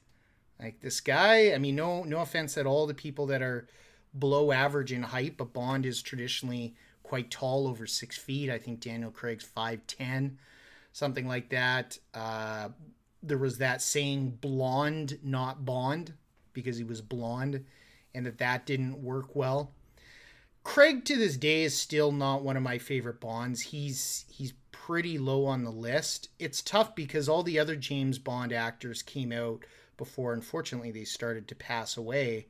Speaker 1: Like this guy? I mean, no no offense at all to people that are below average in height, but Bond is traditionally quite tall, over six feet. I think Daniel Craig's five ten, something like that. Uh, there was that saying "blonde, not Bond," because he was blonde, and that that didn't work well. Craig to this day is still not one of my favorite Bonds. He's he's pretty low on the list. It's tough because all the other James Bond actors came out before unfortunately they started to pass away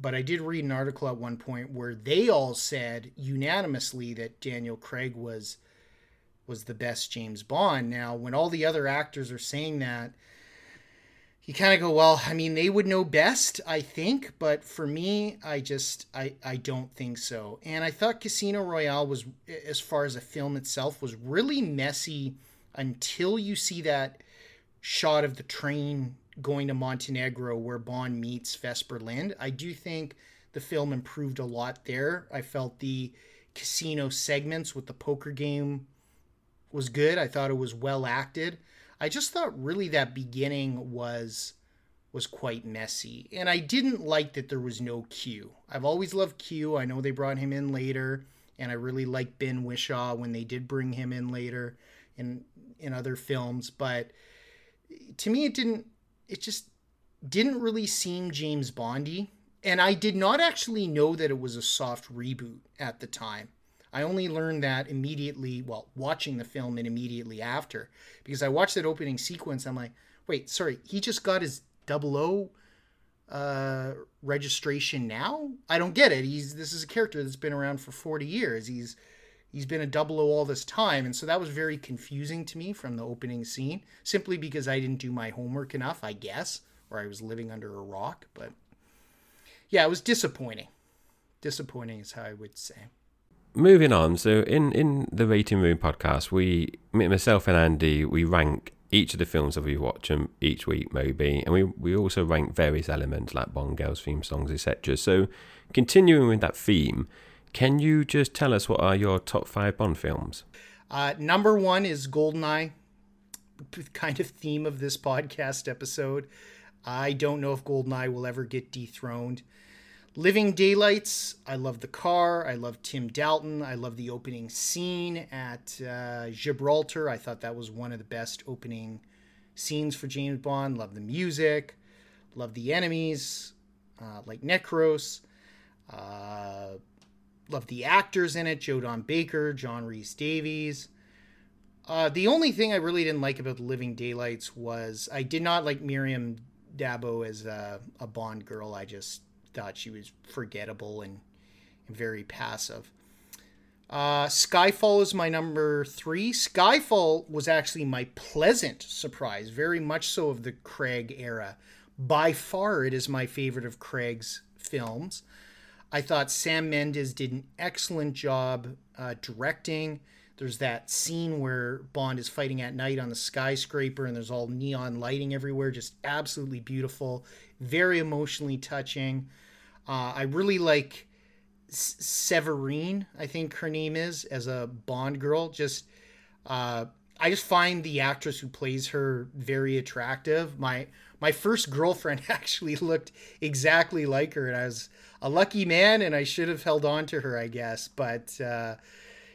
Speaker 1: but I did read an article at one point where they all said unanimously that Daniel Craig was was the best James Bond. Now, when all the other actors are saying that, you kind of go, well, I mean, they would know best, I think, but for me, I just I I don't think so. And I thought Casino Royale was as far as a film itself was really messy until you see that shot of the train going to Montenegro where Bond meets Vesper Lynd. I do think the film improved a lot there. I felt the casino segments with the poker game was good. I thought it was well acted. I just thought really that beginning was was quite messy. And I didn't like that there was no Q. I've always loved Q. I know they brought him in later and I really like Ben Whishaw when they did bring him in later in in other films, but to me it didn't it just didn't really seem James Bondy. And I did not actually know that it was a soft reboot at the time. I only learned that immediately, well, watching the film and immediately after, because I watched that opening sequence. I'm like, wait, sorry, he just got his double O uh, registration now? I don't get it. He's this is a character that's been around for 40 years. He's he's been a double O all this time. And so that was very confusing to me from the opening scene, simply because I didn't do my homework enough, I guess, or I was living under a rock. But yeah, it was disappointing. Disappointing is how I would say.
Speaker 2: Moving on, so in, in the Rating Room podcast, we, myself and Andy, we rank each of the films that we watch them each week, maybe, and we, we also rank various elements like Bond girls, theme songs, etc. So, continuing with that theme, can you just tell us what are your top five Bond films?
Speaker 1: Uh, number one is Goldeneye, kind of theme of this podcast episode. I don't know if Goldeneye will ever get dethroned. Living Daylights, I love the car. I love Tim Dalton. I love the opening scene at uh, Gibraltar. I thought that was one of the best opening scenes for James Bond. Love the music. Love the enemies, uh, like Necros. Uh, love the actors in it Joe Don Baker, John Rhys Davies. Uh, the only thing I really didn't like about Living Daylights was I did not like Maryam d'Abo as a, a Bond girl. I just thought she was forgettable and, and very passive. Uh, Skyfall is my number three. Skyfall was actually my pleasant surprise, very much so of the Craig era. By far, it is my favorite of Craig's films. I thought Sam Mendes did an excellent job uh, directing. There's that scene where Bond is fighting at night on the skyscraper and there's all neon lighting everywhere. Just absolutely beautiful. Very emotionally touching. Uh, I really like Séverine, I think her name is, as a Bond girl. Just, uh, I just find the actress who plays her very attractive. My my first girlfriend actually looked exactly like her, and I was a lucky man, and I should have held on to her, I guess. But uh,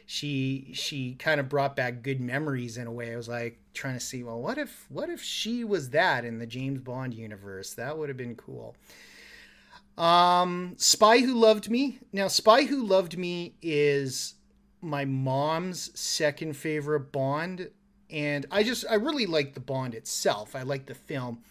Speaker 1: she she kind of brought back good memories in a way. I was like trying to see, well, what if what if she was that in the James Bond universe? That would have been cool. Um, Spy Who Loved Me. Now, Spy Who Loved Me is my mom's second favorite Bond, and I just I really like the Bond itself. I like the film,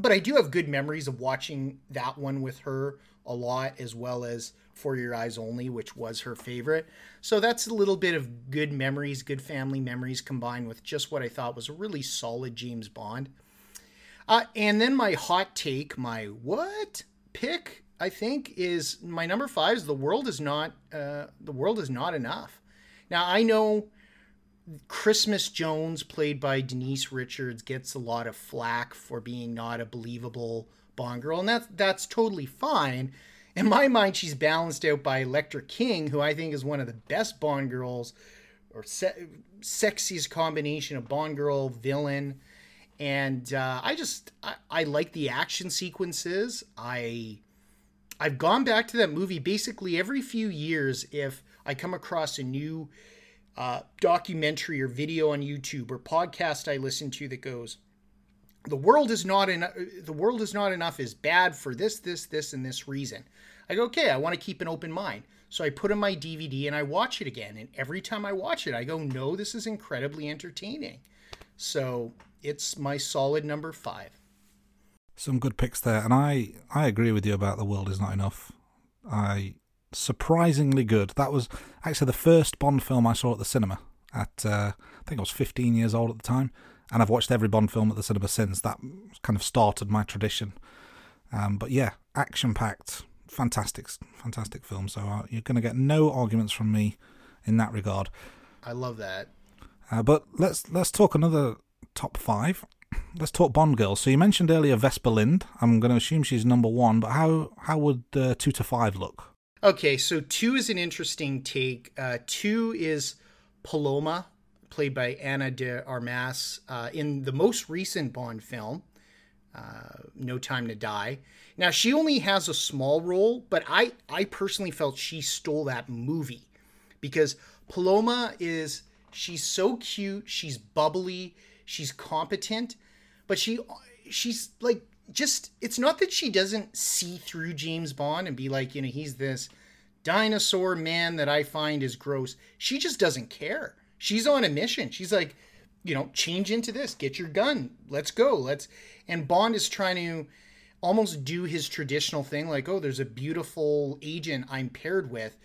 Speaker 1: but I do have good memories of watching that one with her a lot, as well as For Your Eyes Only, which was her favorite. So that's a little bit of good memories, good family memories combined with just what I thought was a really solid James Bond. Uh, and then my hot take, my what pick, I think, is my number five is the world is not uh, the world is not enough. Now I know Christmas Jones, played by Denise Richards, gets a lot of flack for being not a believable Bond girl, and that's that's totally fine. In my mind, she's balanced out by Elektra King, who I think is one of the best Bond girls, or se- sexiest combination of Bond girl villain. And uh, I just I, I like the action sequences. I I've gone back to that movie basically every few years if I come across a new uh, documentary or video on YouTube or podcast I listen to that goes, the world is not enough. The world is not enough is bad for this, this, this, and this reason. I go, okay, I want to keep an open mind. So I put in my DVD and I watch it again. And every time I watch it, I go, no, this is incredibly entertaining. So it's my solid number five.
Speaker 3: Some good picks there, and I I agree with you about the world is not enough. I surprisingly good. That was actually the first Bond film I saw at the cinema. At uh, I think I was 15 years old at the time, and I've watched every Bond film at the cinema since. That kind of started my tradition. Um, but yeah, action packed, fantastic, fantastic film. So uh, you're going to get no arguments from me in that regard.
Speaker 1: I love that.
Speaker 3: Uh, but let's let's talk another top five. Let's talk Bond girls. So you mentioned earlier Vesper Lynd. I'm going to assume she's number one, but how how would uh, two to five look?
Speaker 1: Okay, so two is an interesting take. Uh, two is Paloma, played by Ana de Armas uh, in the most recent Bond film, uh, No Time to Die. Now she only has a small role, but I I personally felt she stole that movie because Paloma is she's so cute, she's bubbly, she's competent, but she she's like just it's not that she doesn't see through James Bond and be like, you know, he's this dinosaur man that I find is gross. She just doesn't care. She's on a mission. She's like, you know, change into this, get your gun, let's go. Let's and Bond is trying to almost do his traditional thing like, oh, there's a beautiful agent I'm paired with.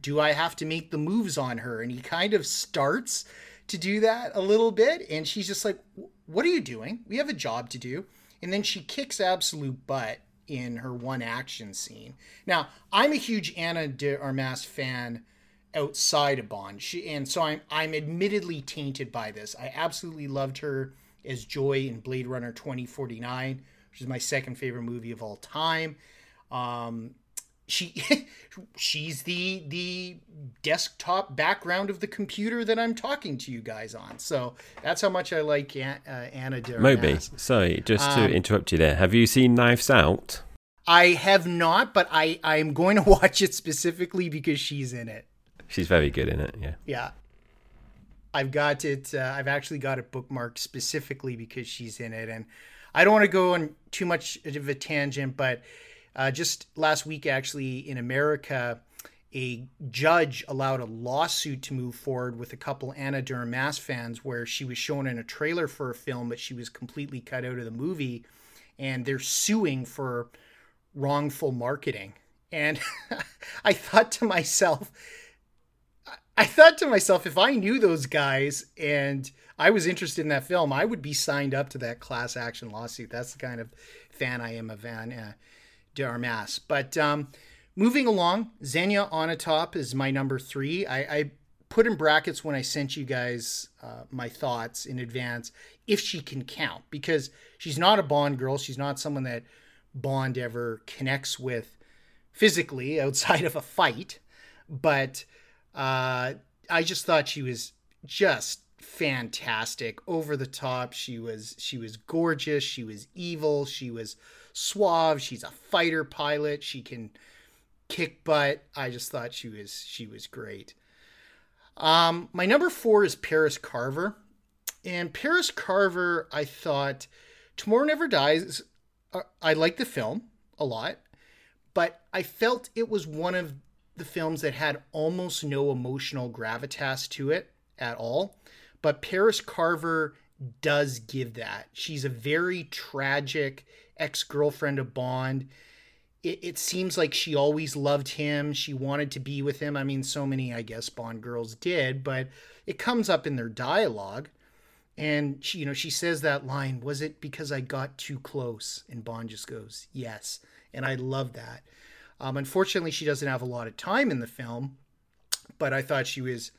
Speaker 1: Do I have to make the moves on her? And he kind of starts to do that a little bit and she's just like, "What are you doing? We have a job to do." and then she kicks absolute butt in her one action scene. Now, I'm a huge Ana de Armas fan outside of Bond, she, and so I'm I'm admittedly tainted by this. I absolutely loved her as Joy in Blade Runner 2049, which is my second favorite movie of all time. Um, she she's the the desktop background of the computer that I'm talking to you guys on. So that's how much I like An- uh, Ana de
Speaker 2: Moby, sorry, just to
Speaker 1: Um,
Speaker 2: interrupt you there. Have you seen Knives Out?
Speaker 1: I have not, but I I'm going to watch it specifically because she's in it.
Speaker 2: She's very good in it. Yeah.
Speaker 1: Yeah. I've got it. Uh, I've actually got it bookmarked specifically because she's in it, and I don't want to go on too much of a tangent, but uh, just last week, actually, in America, a judge allowed a lawsuit to move forward with a couple Ana de Armas fans, where she was shown in a trailer for a film, but she was completely cut out of the movie, and they're suing for wrongful marketing. And I thought to myself, I thought to myself, if I knew those guys and I was interested in that film, I would be signed up to that class action lawsuit. That's the kind of fan I am of Van uh, de Armas. But um, moving along, Xenia top is my number three. I, I put in brackets when I sent you guys uh, my thoughts in advance if she can count because she's not a Bond girl. She's not someone that Bond ever connects with physically outside of a fight. But uh, I just thought she was just fantastic, over the top. She was she was gorgeous. She was evil. She was suave. She's a fighter pilot. She can kick butt. I just thought she was she was great. Um, my number four is Paris Carver. And Paris Carver, I thought, Tomorrow Never Dies, uh, I like the film a lot, but I felt it was one of the films that had almost no emotional gravitas to it at all. But Paris Carver does give that. She's a very tragic ex girlfriend of Bond. It, it, seems like she always loved him. She wanted to be with him. I mean, so many, I guess, Bond girls did, but it comes up in their dialogue. And she, you know, she says that line, "Was it because I got too close?" And Bond just goes, "Yes." And I love that. Um, unfortunately, she doesn't have a lot of time in the film, but I thought she was,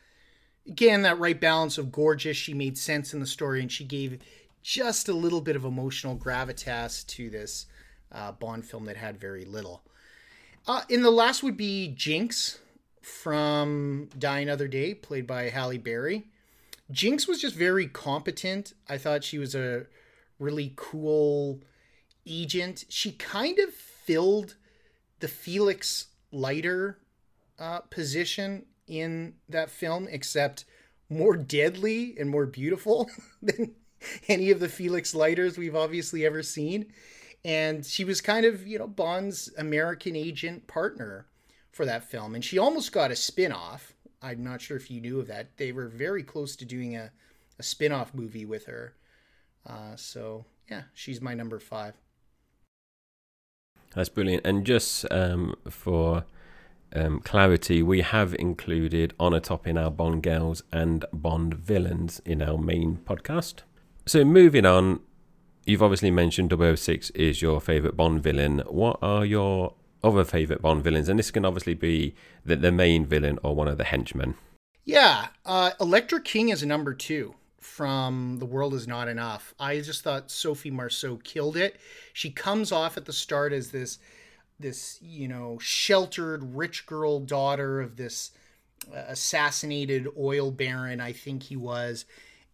Speaker 1: again, that right balance of gorgeous. She made sense in the story, and she gave just a little bit of emotional gravitas to this uh, Bond film that had very little. Uh, in the last would be Jinx from Die Another Day, played by Halle Berry. Jinx was just very competent. I thought she was a really cool agent. She kind of filled the Felix Leiter uh, position in that film, except more deadly and more beautiful than any of the Felix Leiters we've obviously ever seen. And she was kind of, you know, Bond's American agent partner for that film. And she almost got a spin off I'm not sure if you knew of that. They were very close to doing a, a spin off movie with her. Uh, so, yeah, she's my number five.
Speaker 2: That's brilliant. And just um, for um, clarity, we have included Onatopp in our Bond Girls and Bond Villains in our main podcast. So, moving on, you've obviously mentioned 006 is your favourite Bond villain. What are your other favorite Bond villains, and this can obviously be the, the main villain or one of the henchmen.
Speaker 1: Yeah, uh, Elektra King is number two from The World Is Not Enough. I just thought Sophie Marceau killed it. She comes off at the start as this, this you know, sheltered rich girl daughter of this uh, assassinated oil baron. I think he was,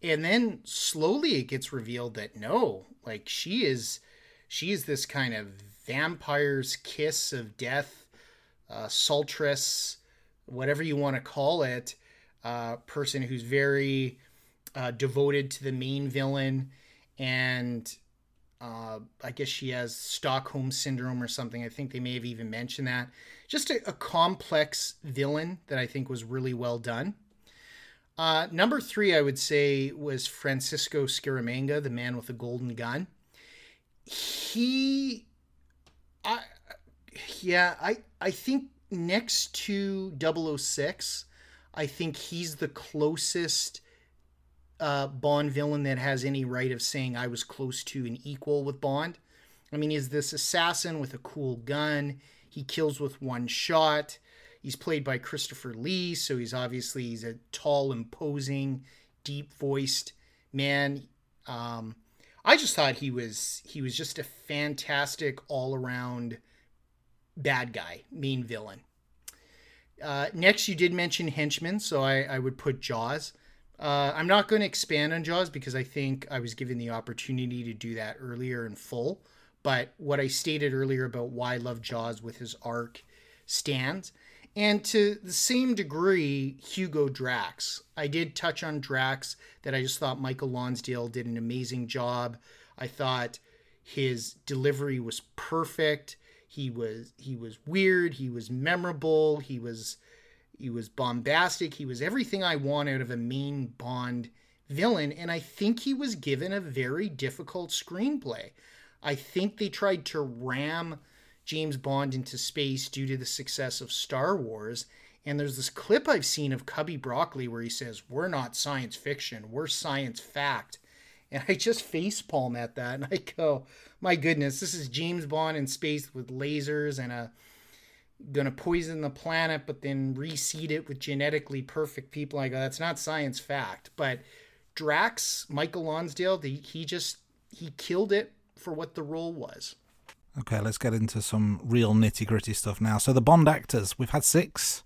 Speaker 1: and then slowly it gets revealed that no, like she is, she is this kind of vampire's kiss of death, uh, sultress, whatever you want to call it, uh, person who's very uh, devoted to the main villain. And uh, I guess she has Stockholm syndrome or something. I think they may have even mentioned that. Just a, a complex villain that I think was really well done. Uh, number three, I would say, was Francisco Scaramanga, the man with the golden gun. He I yeah, I I think next to 006, I think he's the closest uh, Bond villain that has any right of saying I was close to an equal with Bond. I mean, he's this assassin with a cool gun. He kills with one shot. He's played by Christopher Lee, so he's obviously he's a tall, imposing, deep-voiced man. Um, I just thought he was he was just a fantastic all around bad guy, main villain. Uh, next, you did mention henchmen, so I, I would put Jaws. Uh, I'm not going to expand on Jaws because I think I was given the opportunity to do that earlier in full. But what I stated earlier about why I love Jaws with his arc stands. And to the same degree, Hugo Drax. I did touch on Drax that I just thought Michael Lonsdale did an amazing job. I thought his delivery was perfect. He was he was weird, he was memorable, he was he was bombastic, he was everything I want out of a main Bond villain and I think he was given a very difficult screenplay. I think they tried to ram James Bond into space due to the success of Star Wars. And there's this clip I've seen of Cubby Broccoli where he says, We're not science fiction, we're science fact. And I just facepalm at that and I go, My goodness, this is James Bond in space with lasers and a gonna poison the planet but then reseed it with genetically perfect people. I go, that's not science fact. But Drax, Michael Lonsdale, the, he just he killed it for what the role was.
Speaker 3: Okay, let's get into some real nitty gritty stuff now. So, the Bond actors, we've had six.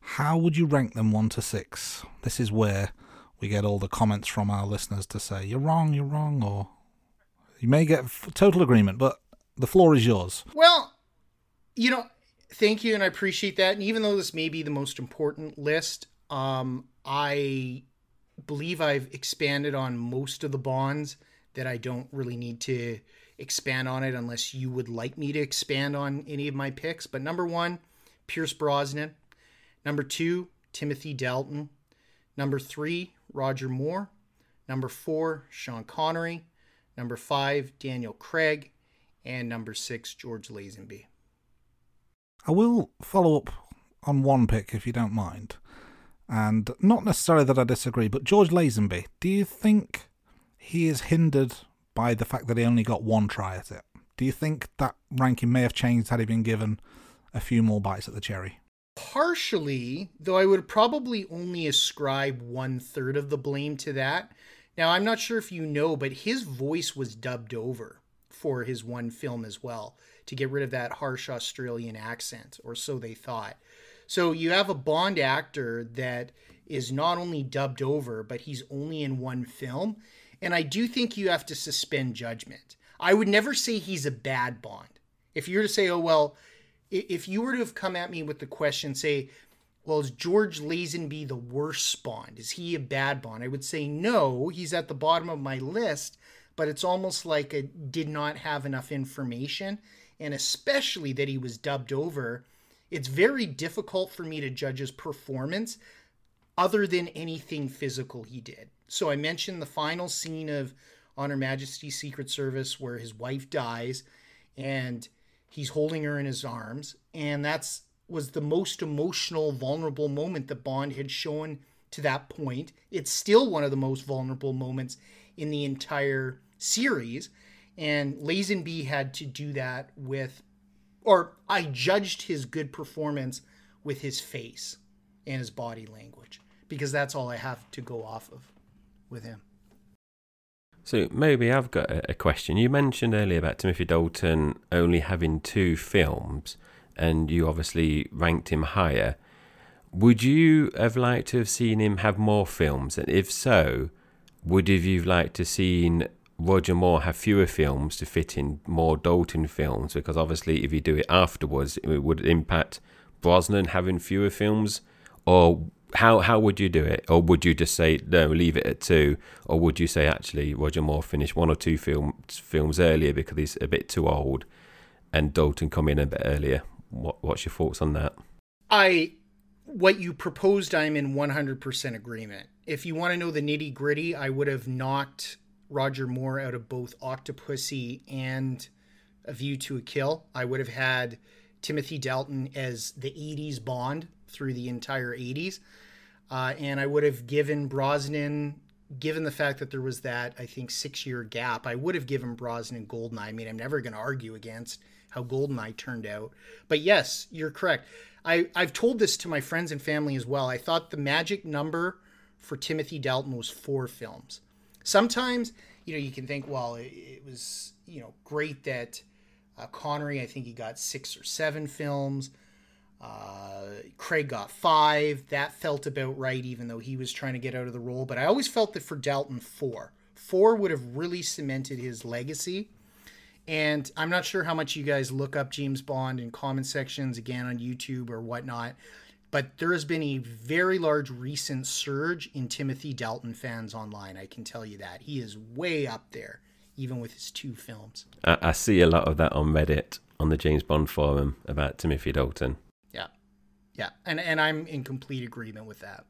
Speaker 3: How would you rank them one to six? This is where we get all the comments from our listeners to say, you're wrong, you're wrong, or you may get total agreement, but the floor is yours.
Speaker 1: Well, you know, thank you, and I appreciate that. And even though this may be the most important list, Um, I believe I've expanded on most of the bonds that I don't really need to expand on it unless you would like me to expand on any of my picks. But number one, Pierce Brosnan. Number two, Timothy Dalton. Number three, Roger Moore. Number four, Sean Connery. Number five, Daniel Craig. And number six, George Lazenby.
Speaker 3: I will follow up on one pick if you don't mind. And not necessarily that I disagree, but George Lazenby, do you think he is hindered by the fact that he only got one try at it? Do you think that ranking may have changed had he been given a few more bites at the cherry?
Speaker 1: Partially, though I would probably only ascribe one third of the blame to that. Now, I'm not sure if you know, but his voice was dubbed over for his one film as well to get rid of that harsh Australian accent, or so they thought. So you have a Bond actor that is not only dubbed over, but he's only in one film. And I do think you have to suspend judgment. I would never say he's a bad Bond. If you were to say, oh, well, if you were to have come at me with the question, say, well, is George Lazenby the worst Bond? Is he a bad Bond? I would say no, he's at the bottom of my list, but it's almost like I did not have enough information and especially that he was dubbed over, it's very difficult for me to judge his performance other than anything physical he did. So I mentioned the final scene of On Her Majesty's Secret Service where his wife dies and he's holding her in his arms and that's was the most emotional vulnerable moment that Bond had shown to that point. It's still one of the most vulnerable moments in the entire series and Lazenby had to do that with, or I judged his good performance with his face and his body language because that's all I have to go off of with him.
Speaker 2: So maybe I've got a, question. You mentioned earlier about Timothy Dalton only having two films, and you obviously ranked him higher. Would you have liked to have seen him have more films? And if so, would have you liked to seen Roger Moore have fewer films to fit in more Dalton films because obviously if you do it afterwards it would impact Brosnan having fewer films? Or how how would you do it? Or would you just say no leave it at two? Or would you say actually Roger Moore finished one or two films films earlier because he's a bit too old and Dalton come in a bit earlier? What what's your thoughts on that?
Speaker 1: I what you proposed I'm in 100% agreement. If you want to know the nitty gritty I would have knocked Roger Moore out of both Octopussy and A View to a Kill. I would have had Timothy Dalton as the 80s Bond through the entire 80s. Uh, and I would have given Brosnan, given the fact that there was that, I think, six year gap, I would have given Brosnan Goldeneye. I mean, I'm never going to argue against how Goldeneye turned out. But yes, you're correct. I, I've told this to my friends and family as well. I thought the magic number for Timothy Dalton was four films. Sometimes, you know, you can think, well, it, it was, you know, great that uh, Connery, I think he got six or seven films. Uh, Craig got five. That felt about right, even though he was trying to get out of the role. But I always felt that for Dalton, four. Four would have really cemented his legacy. And I'm not sure how much you guys look up James Bond in comment sections again on YouTube or whatnot but there has been a very large recent surge in Timothy Dalton fans online. I can tell you that. He is way up there, even with his two films.
Speaker 2: I, I see a lot of that on Reddit, on the James Bond forum about Timothy Dalton.
Speaker 1: Yeah. Yeah. And, and I'm in complete agreement with that.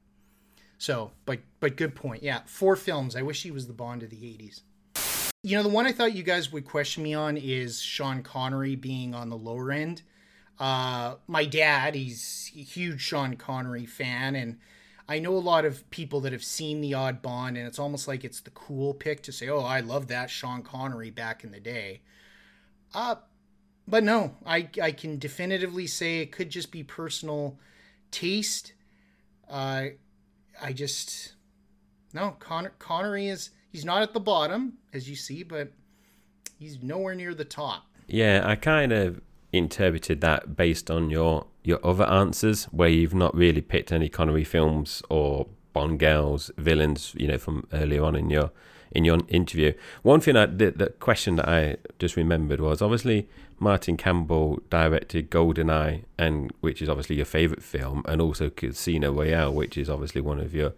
Speaker 1: So, but but good point. Yeah, four films. I wish he was the Bond of the 80s. You know, the one I thought you guys would question me on is Sean Connery being on the lower end. Uh, my dad, he's a huge Sean Connery fan, and I know a lot of people that have seen The Odd Bond, and it's almost like it's the cool pick to say, "Oh, I love that Sean Connery back in the day." Uh, but no, I I can definitively say it could just be personal taste. Uh, I just no Con- Connery is he's not at the bottom as you see, but he's nowhere near the top.
Speaker 2: Yeah, I kind of interpreted that based on your your other answers, where you've not really picked any Connery films or Bond girls, villains, you know, from earlier on in your in your interview. One thing I the, question that I just remembered was obviously Martin Campbell directed GoldenEye, and which is obviously your favorite film, and also Casino Royale, which is obviously one of your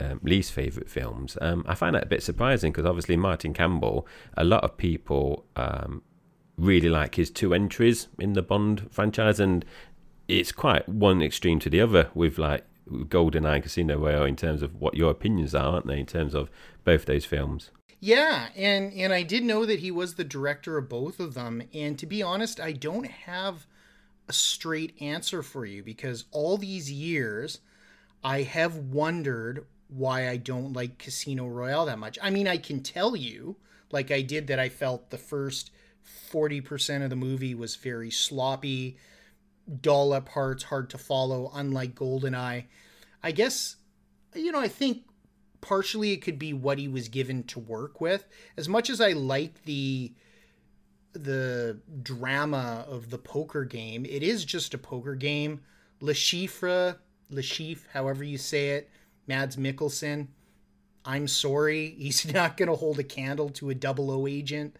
Speaker 2: um, least favorite films. Um, I find that a bit surprising because obviously Martin Campbell, a lot of people um, really like his two entries in the Bond franchise, and it's quite one extreme to the other with like GoldenEye, and Casino Royale in terms of what your opinions are, aren't they? In terms of both those films.
Speaker 1: Yeah, and and I did know that he was the director of both of them. And to be honest, I don't have a straight answer for you because all these years I have wondered why I don't like Casino Royale that much. I mean, I can tell you, like I did, that I felt the first 40% of the movie was very sloppy, dull at parts, hard to follow, unlike GoldenEye. I guess, you know, I think partially it could be what he was given to work with. As much as I like the the drama of the poker game, it is just a poker game. Le Chiffre, Le Chiffre, however you say it, Mads Mikkelsen. I'm sorry, he's not going to hold a candle to a double O agent.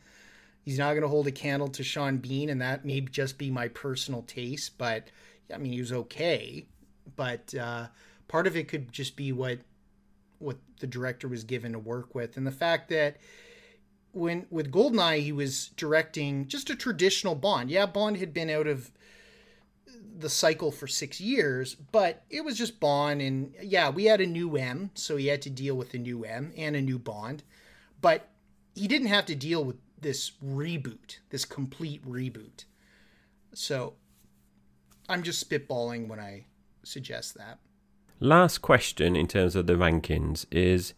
Speaker 1: He's not going to hold a candle to Sean Bean, and that may just be my personal taste. But I mean, he was okay. But uh, part of it could just be what what the director was given to work with, and the fact that when with Goldeneye he was directing just a traditional Bond. Yeah, Bond had been out of the cycle for six years, but it was just Bond, and yeah, we had a new M, so he had to deal with a new M and a new Bond, but he didn't have to deal with this reboot, this complete reboot. So I'm just spitballing when I suggest that.
Speaker 2: Last question in terms of the rankings is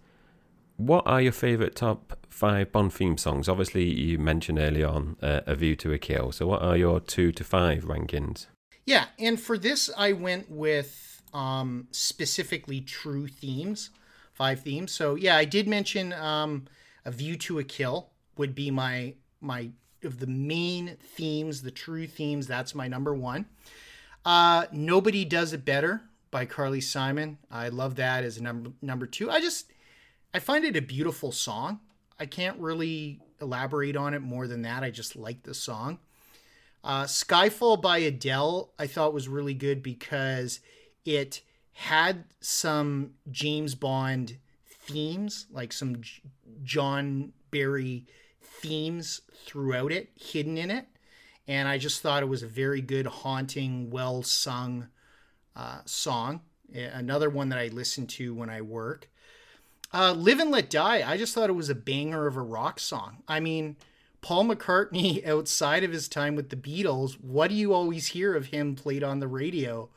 Speaker 2: what are your favourite top five Bond theme songs? Obviously, you mentioned earlier on uh, A View to a Kill. So, what are your two to five rankings?
Speaker 1: Yeah, and for this, I went with um, specifically true themes, five themes. So, yeah, I did mention um, A View to a Kill would be my my of the main themes, the true themes. That's my number one. Uh, Nobody does it better by Carly Simon. I love that as number number two. I just I find it a beautiful song. I can't really elaborate on it more than that. I just like the song. Uh, Skyfall by Adele I thought was really good because it had some James Bond themes, like some J- John Barry themes throughout it, hidden in it. And I just thought it was a very good, haunting, well sung uh, song. Another one that I listen to when I work. Uh, Live and Let Die. I just thought it was a banger of a rock song. I mean, Paul McCartney, outside of his time with the Beatles, what do you always hear of him played on the radio?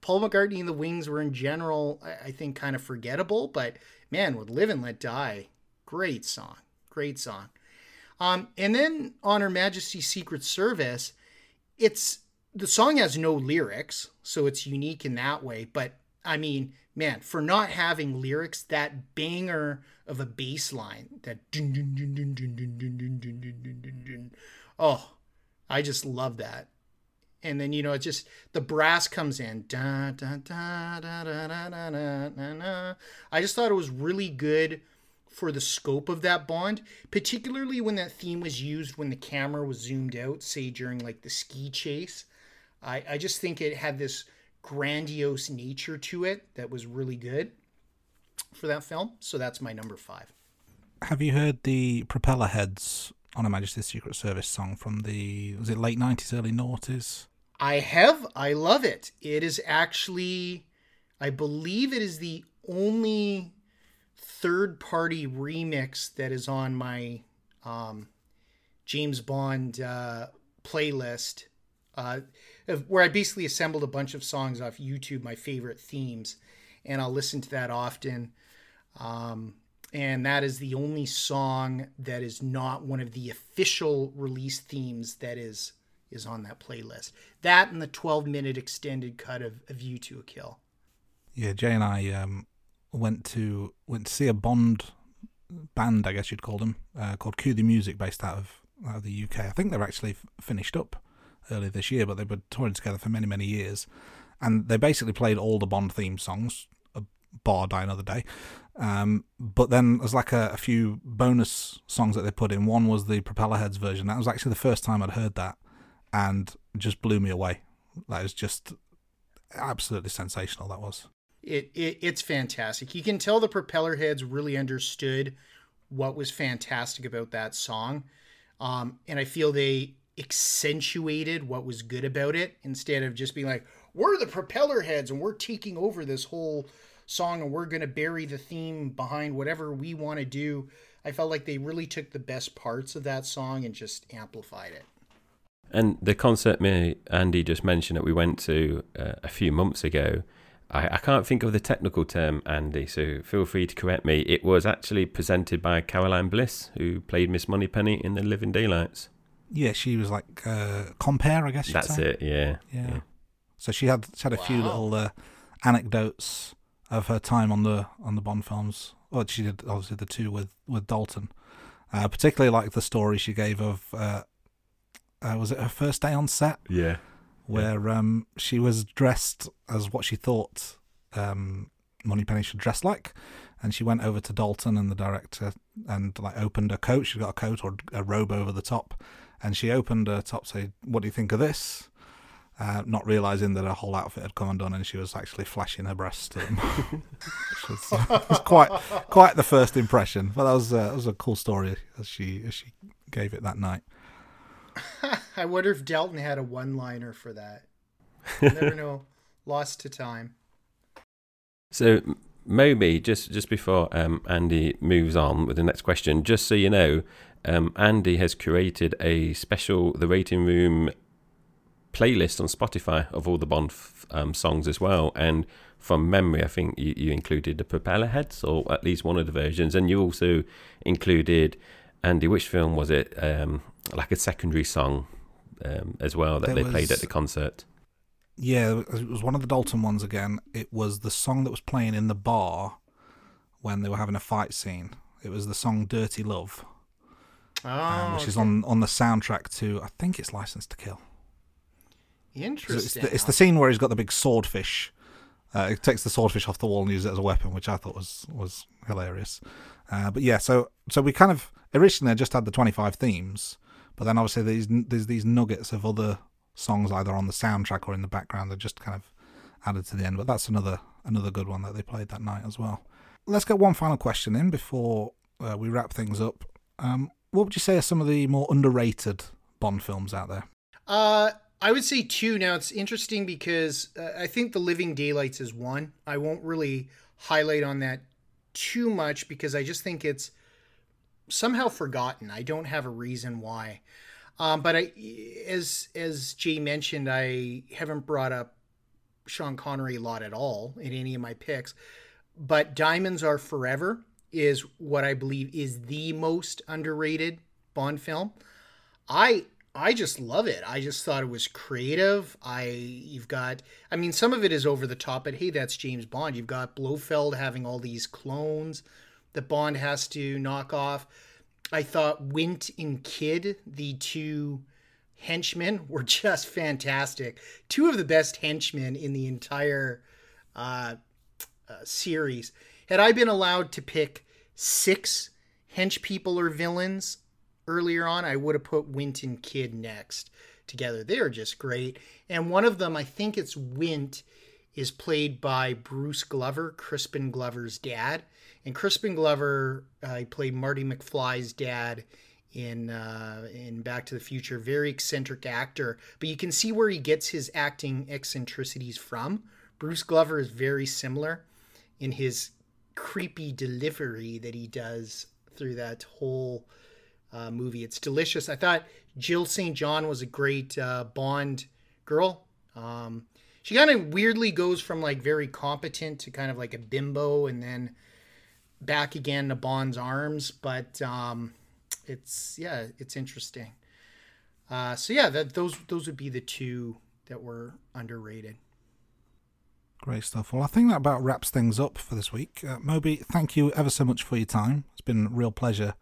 Speaker 1: Paul McCartney and the Wings were in general, I think, kind of forgettable, but man, with Live and Let Die, great song. Great song. Um, and then on Her Majesty's Secret Service, it's the song has no lyrics, so it's unique in that way. But I mean, man, for not having lyrics, that banger of a bass line, that oh, I just love that. And then you know, it's just the brass comes in. I just thought it was really good for the scope of that bond, particularly when that theme was used when the camera was zoomed out, say during like the ski chase. I, I just think it had this grandiose nature to it that was really good for that film. So that's my number five.
Speaker 3: Have you heard the Propellerheads on Her Majesty's Secret Service song from the was it late nineties, early noughties?
Speaker 1: I have. I love it. It is actually, I believe, it is the only third party remix that is on my um, James Bond uh, playlist, uh, where I basically assembled a bunch of songs off YouTube, my favorite themes, and I'll listen to that often. Um, and that is the only song that is not one of the official release themes that is is on that playlist. That and the 12 minute extended cut of A View to a Kill.
Speaker 3: Yeah, Jai and I um, went to went to see a Bond band, I guess you'd call them, uh, called Cue the Music, based out of, out of the UK. I think they're actually f- finished up earlier this year, but they were touring together for many, many years. And they basically played all the Bond theme songs, a bar Die Another Day. Um, but then there's like a, a few bonus songs that they put in. One was the Propellerheads version. That was actually the first time I'd heard that, and just blew me away. That was just absolutely sensational. That was.
Speaker 1: It, it it's fantastic. You can tell the Propellerheads really understood what was fantastic about that song, um, and I feel they accentuated what was good about it instead of just being like, "We're the Propellerheads and we're taking over this whole song and we're going to bury the theme behind whatever we want to do." I felt like they really took the best parts of that song and just amplified it.
Speaker 2: And the concert me Andy just mentioned that we went to uh, a few months ago I, I can't think of the technical term, Andy, so feel free to correct me. It was actually presented by Caroline Bliss, who played Miss Moneypenny in The Living Daylights.
Speaker 3: Yeah, she was like uh, compere, I guess.
Speaker 2: That's
Speaker 3: say.
Speaker 2: it. Yeah.
Speaker 3: yeah. yeah. So she had she had a wow. few little uh, anecdotes of her time on the on the Bond films. Well, she did obviously the two with with Dalton. Uh, particularly like the story she gave of uh, uh, was it her first day on set?
Speaker 2: Yeah
Speaker 3: where yeah. um, she was dressed as what she thought um, Moneypenny should dress like, and she went over to Dalton and the director and like opened a coat. She got a coat or a robe over the top, and she opened her top. Say, "What do you think of this?" Uh, not realizing that her whole outfit had come undone, and she was actually flashing her breasts to them, which was, was, quite quite the first impression. But that was uh, that was a cool story as she as she gave it that night.
Speaker 1: I wonder if Dalton had a one liner for that. Never know. Lost to time.
Speaker 2: So, Moby, just just before um, Andy moves on with the next question, just so you know, um, Andy has curated a special The Rating Room playlist on Spotify of all the Bond f- um, songs as well. And from memory, I think you, you included the Propellerheads, or at least one of the versions, and you also included Andy. Which film was it? Um, like a secondary song um, as well that there they was, played at the concert.
Speaker 3: Yeah, it was one of the Dalton ones again. It was the song that was playing in the bar when they were having a fight scene. It was the song "Dirty Love,"
Speaker 1: oh,
Speaker 3: um, which okay. is on on the soundtrack to I think it's "Licence to Kill."
Speaker 1: Interesting.
Speaker 3: It's the, it's the, scene where he's got the big swordfish. Uh, it takes the swordfish off the wall and uses it as a weapon, which I thought was was hilarious. Uh, but yeah, so so we kind of originally just had the twenty five themes, but then obviously there's there's these nuggets of other songs either on the soundtrack or in the background that just kind of added to the end. But that's another another good one that they played that night as well. Let's get one final question in before uh, we wrap things up. Um, what would you say are some of the more underrated Bond films out there?
Speaker 1: Uh, I would say two. Now it's interesting because uh, I think The Living Daylights is one. I won't really highlight on that too much because I just think it's somehow forgotten. I don't have a reason why. Um, but I, as as Jai mentioned, I haven't brought up Sean Connery a lot at all in any of my picks. But Diamonds Are Forever is what I believe is the most underrated Bond film. I I just love it. I just thought it was creative. I you've got I mean some of it is over the top, but hey, that's James Bond. You've got Blofeld having all these clones that Bond has to knock off. I thought Wint and Kidd, the two henchmen, were just fantastic. Two of the best henchmen in the entire uh, uh, series. Had I been allowed to pick six hench people or villains earlier on, I would have put Wint and Kidd next together. They're just great. And one of them, I think it's Wint, is played by Bruce Glover, Crispin Glover's dad. And Crispin Glover, uh, played Marty McFly's dad in uh, in Back to the Future. Very eccentric actor, but you can see where he gets his acting eccentricities from. Bruce Glover is very similar in his creepy delivery that he does through that whole uh, movie. It's delicious. I thought Jill St. John was a great uh, Bond girl. Um, she kind of weirdly goes from like very competent to kind of like a bimbo, and then back again to Bond's arms, but um, it's yeah, it's interesting. Uh, so yeah, that those those would be the two that were underrated.
Speaker 3: Great stuff. Well, I think that about wraps things up for this week. Uh, Moby, thank you ever so much for your time. It's been a real pleasure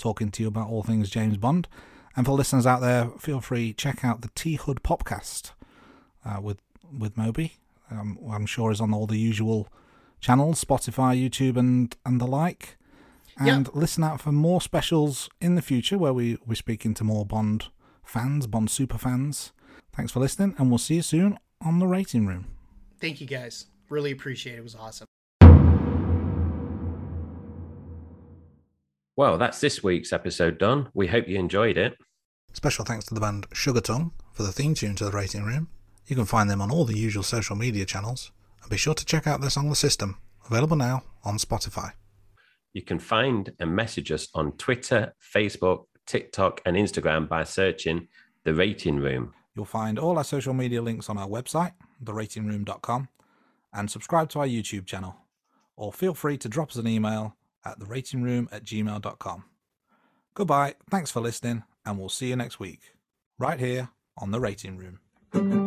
Speaker 3: talking to you about all things James Bond. And for listeners out there, feel free check out the T-Hud Popcast uh, with with Moby. Um, I'm sure is on all the usual channels, Spotify, YouTube, and and the like. And listen out for more specials in the future where we we're speaking to more Bond fans, Bond super fans. Thanks for listening, and we'll see you soon on the rating room.
Speaker 1: Thank you guys. Really appreciate it. It was awesome.
Speaker 2: Well, that's this week's episode done. We hope you enjoyed it.
Speaker 3: Special thanks to the band Sugar Tongue for the theme tune to the rating room. You can find them on all the usual social media channels, and be sure to check out their song The System, available now on Spotify.
Speaker 2: You can find and message us on Twitter, Facebook, TikTok, and Instagram by searching The Rating Room.
Speaker 3: You'll find all our social media links on our website, theratingroom.com, and subscribe to our YouTube channel. Or feel free to drop us an email at theratingroom at gmail.com. Goodbye, thanks for listening, and we'll see you next week, right here on The Rating Room.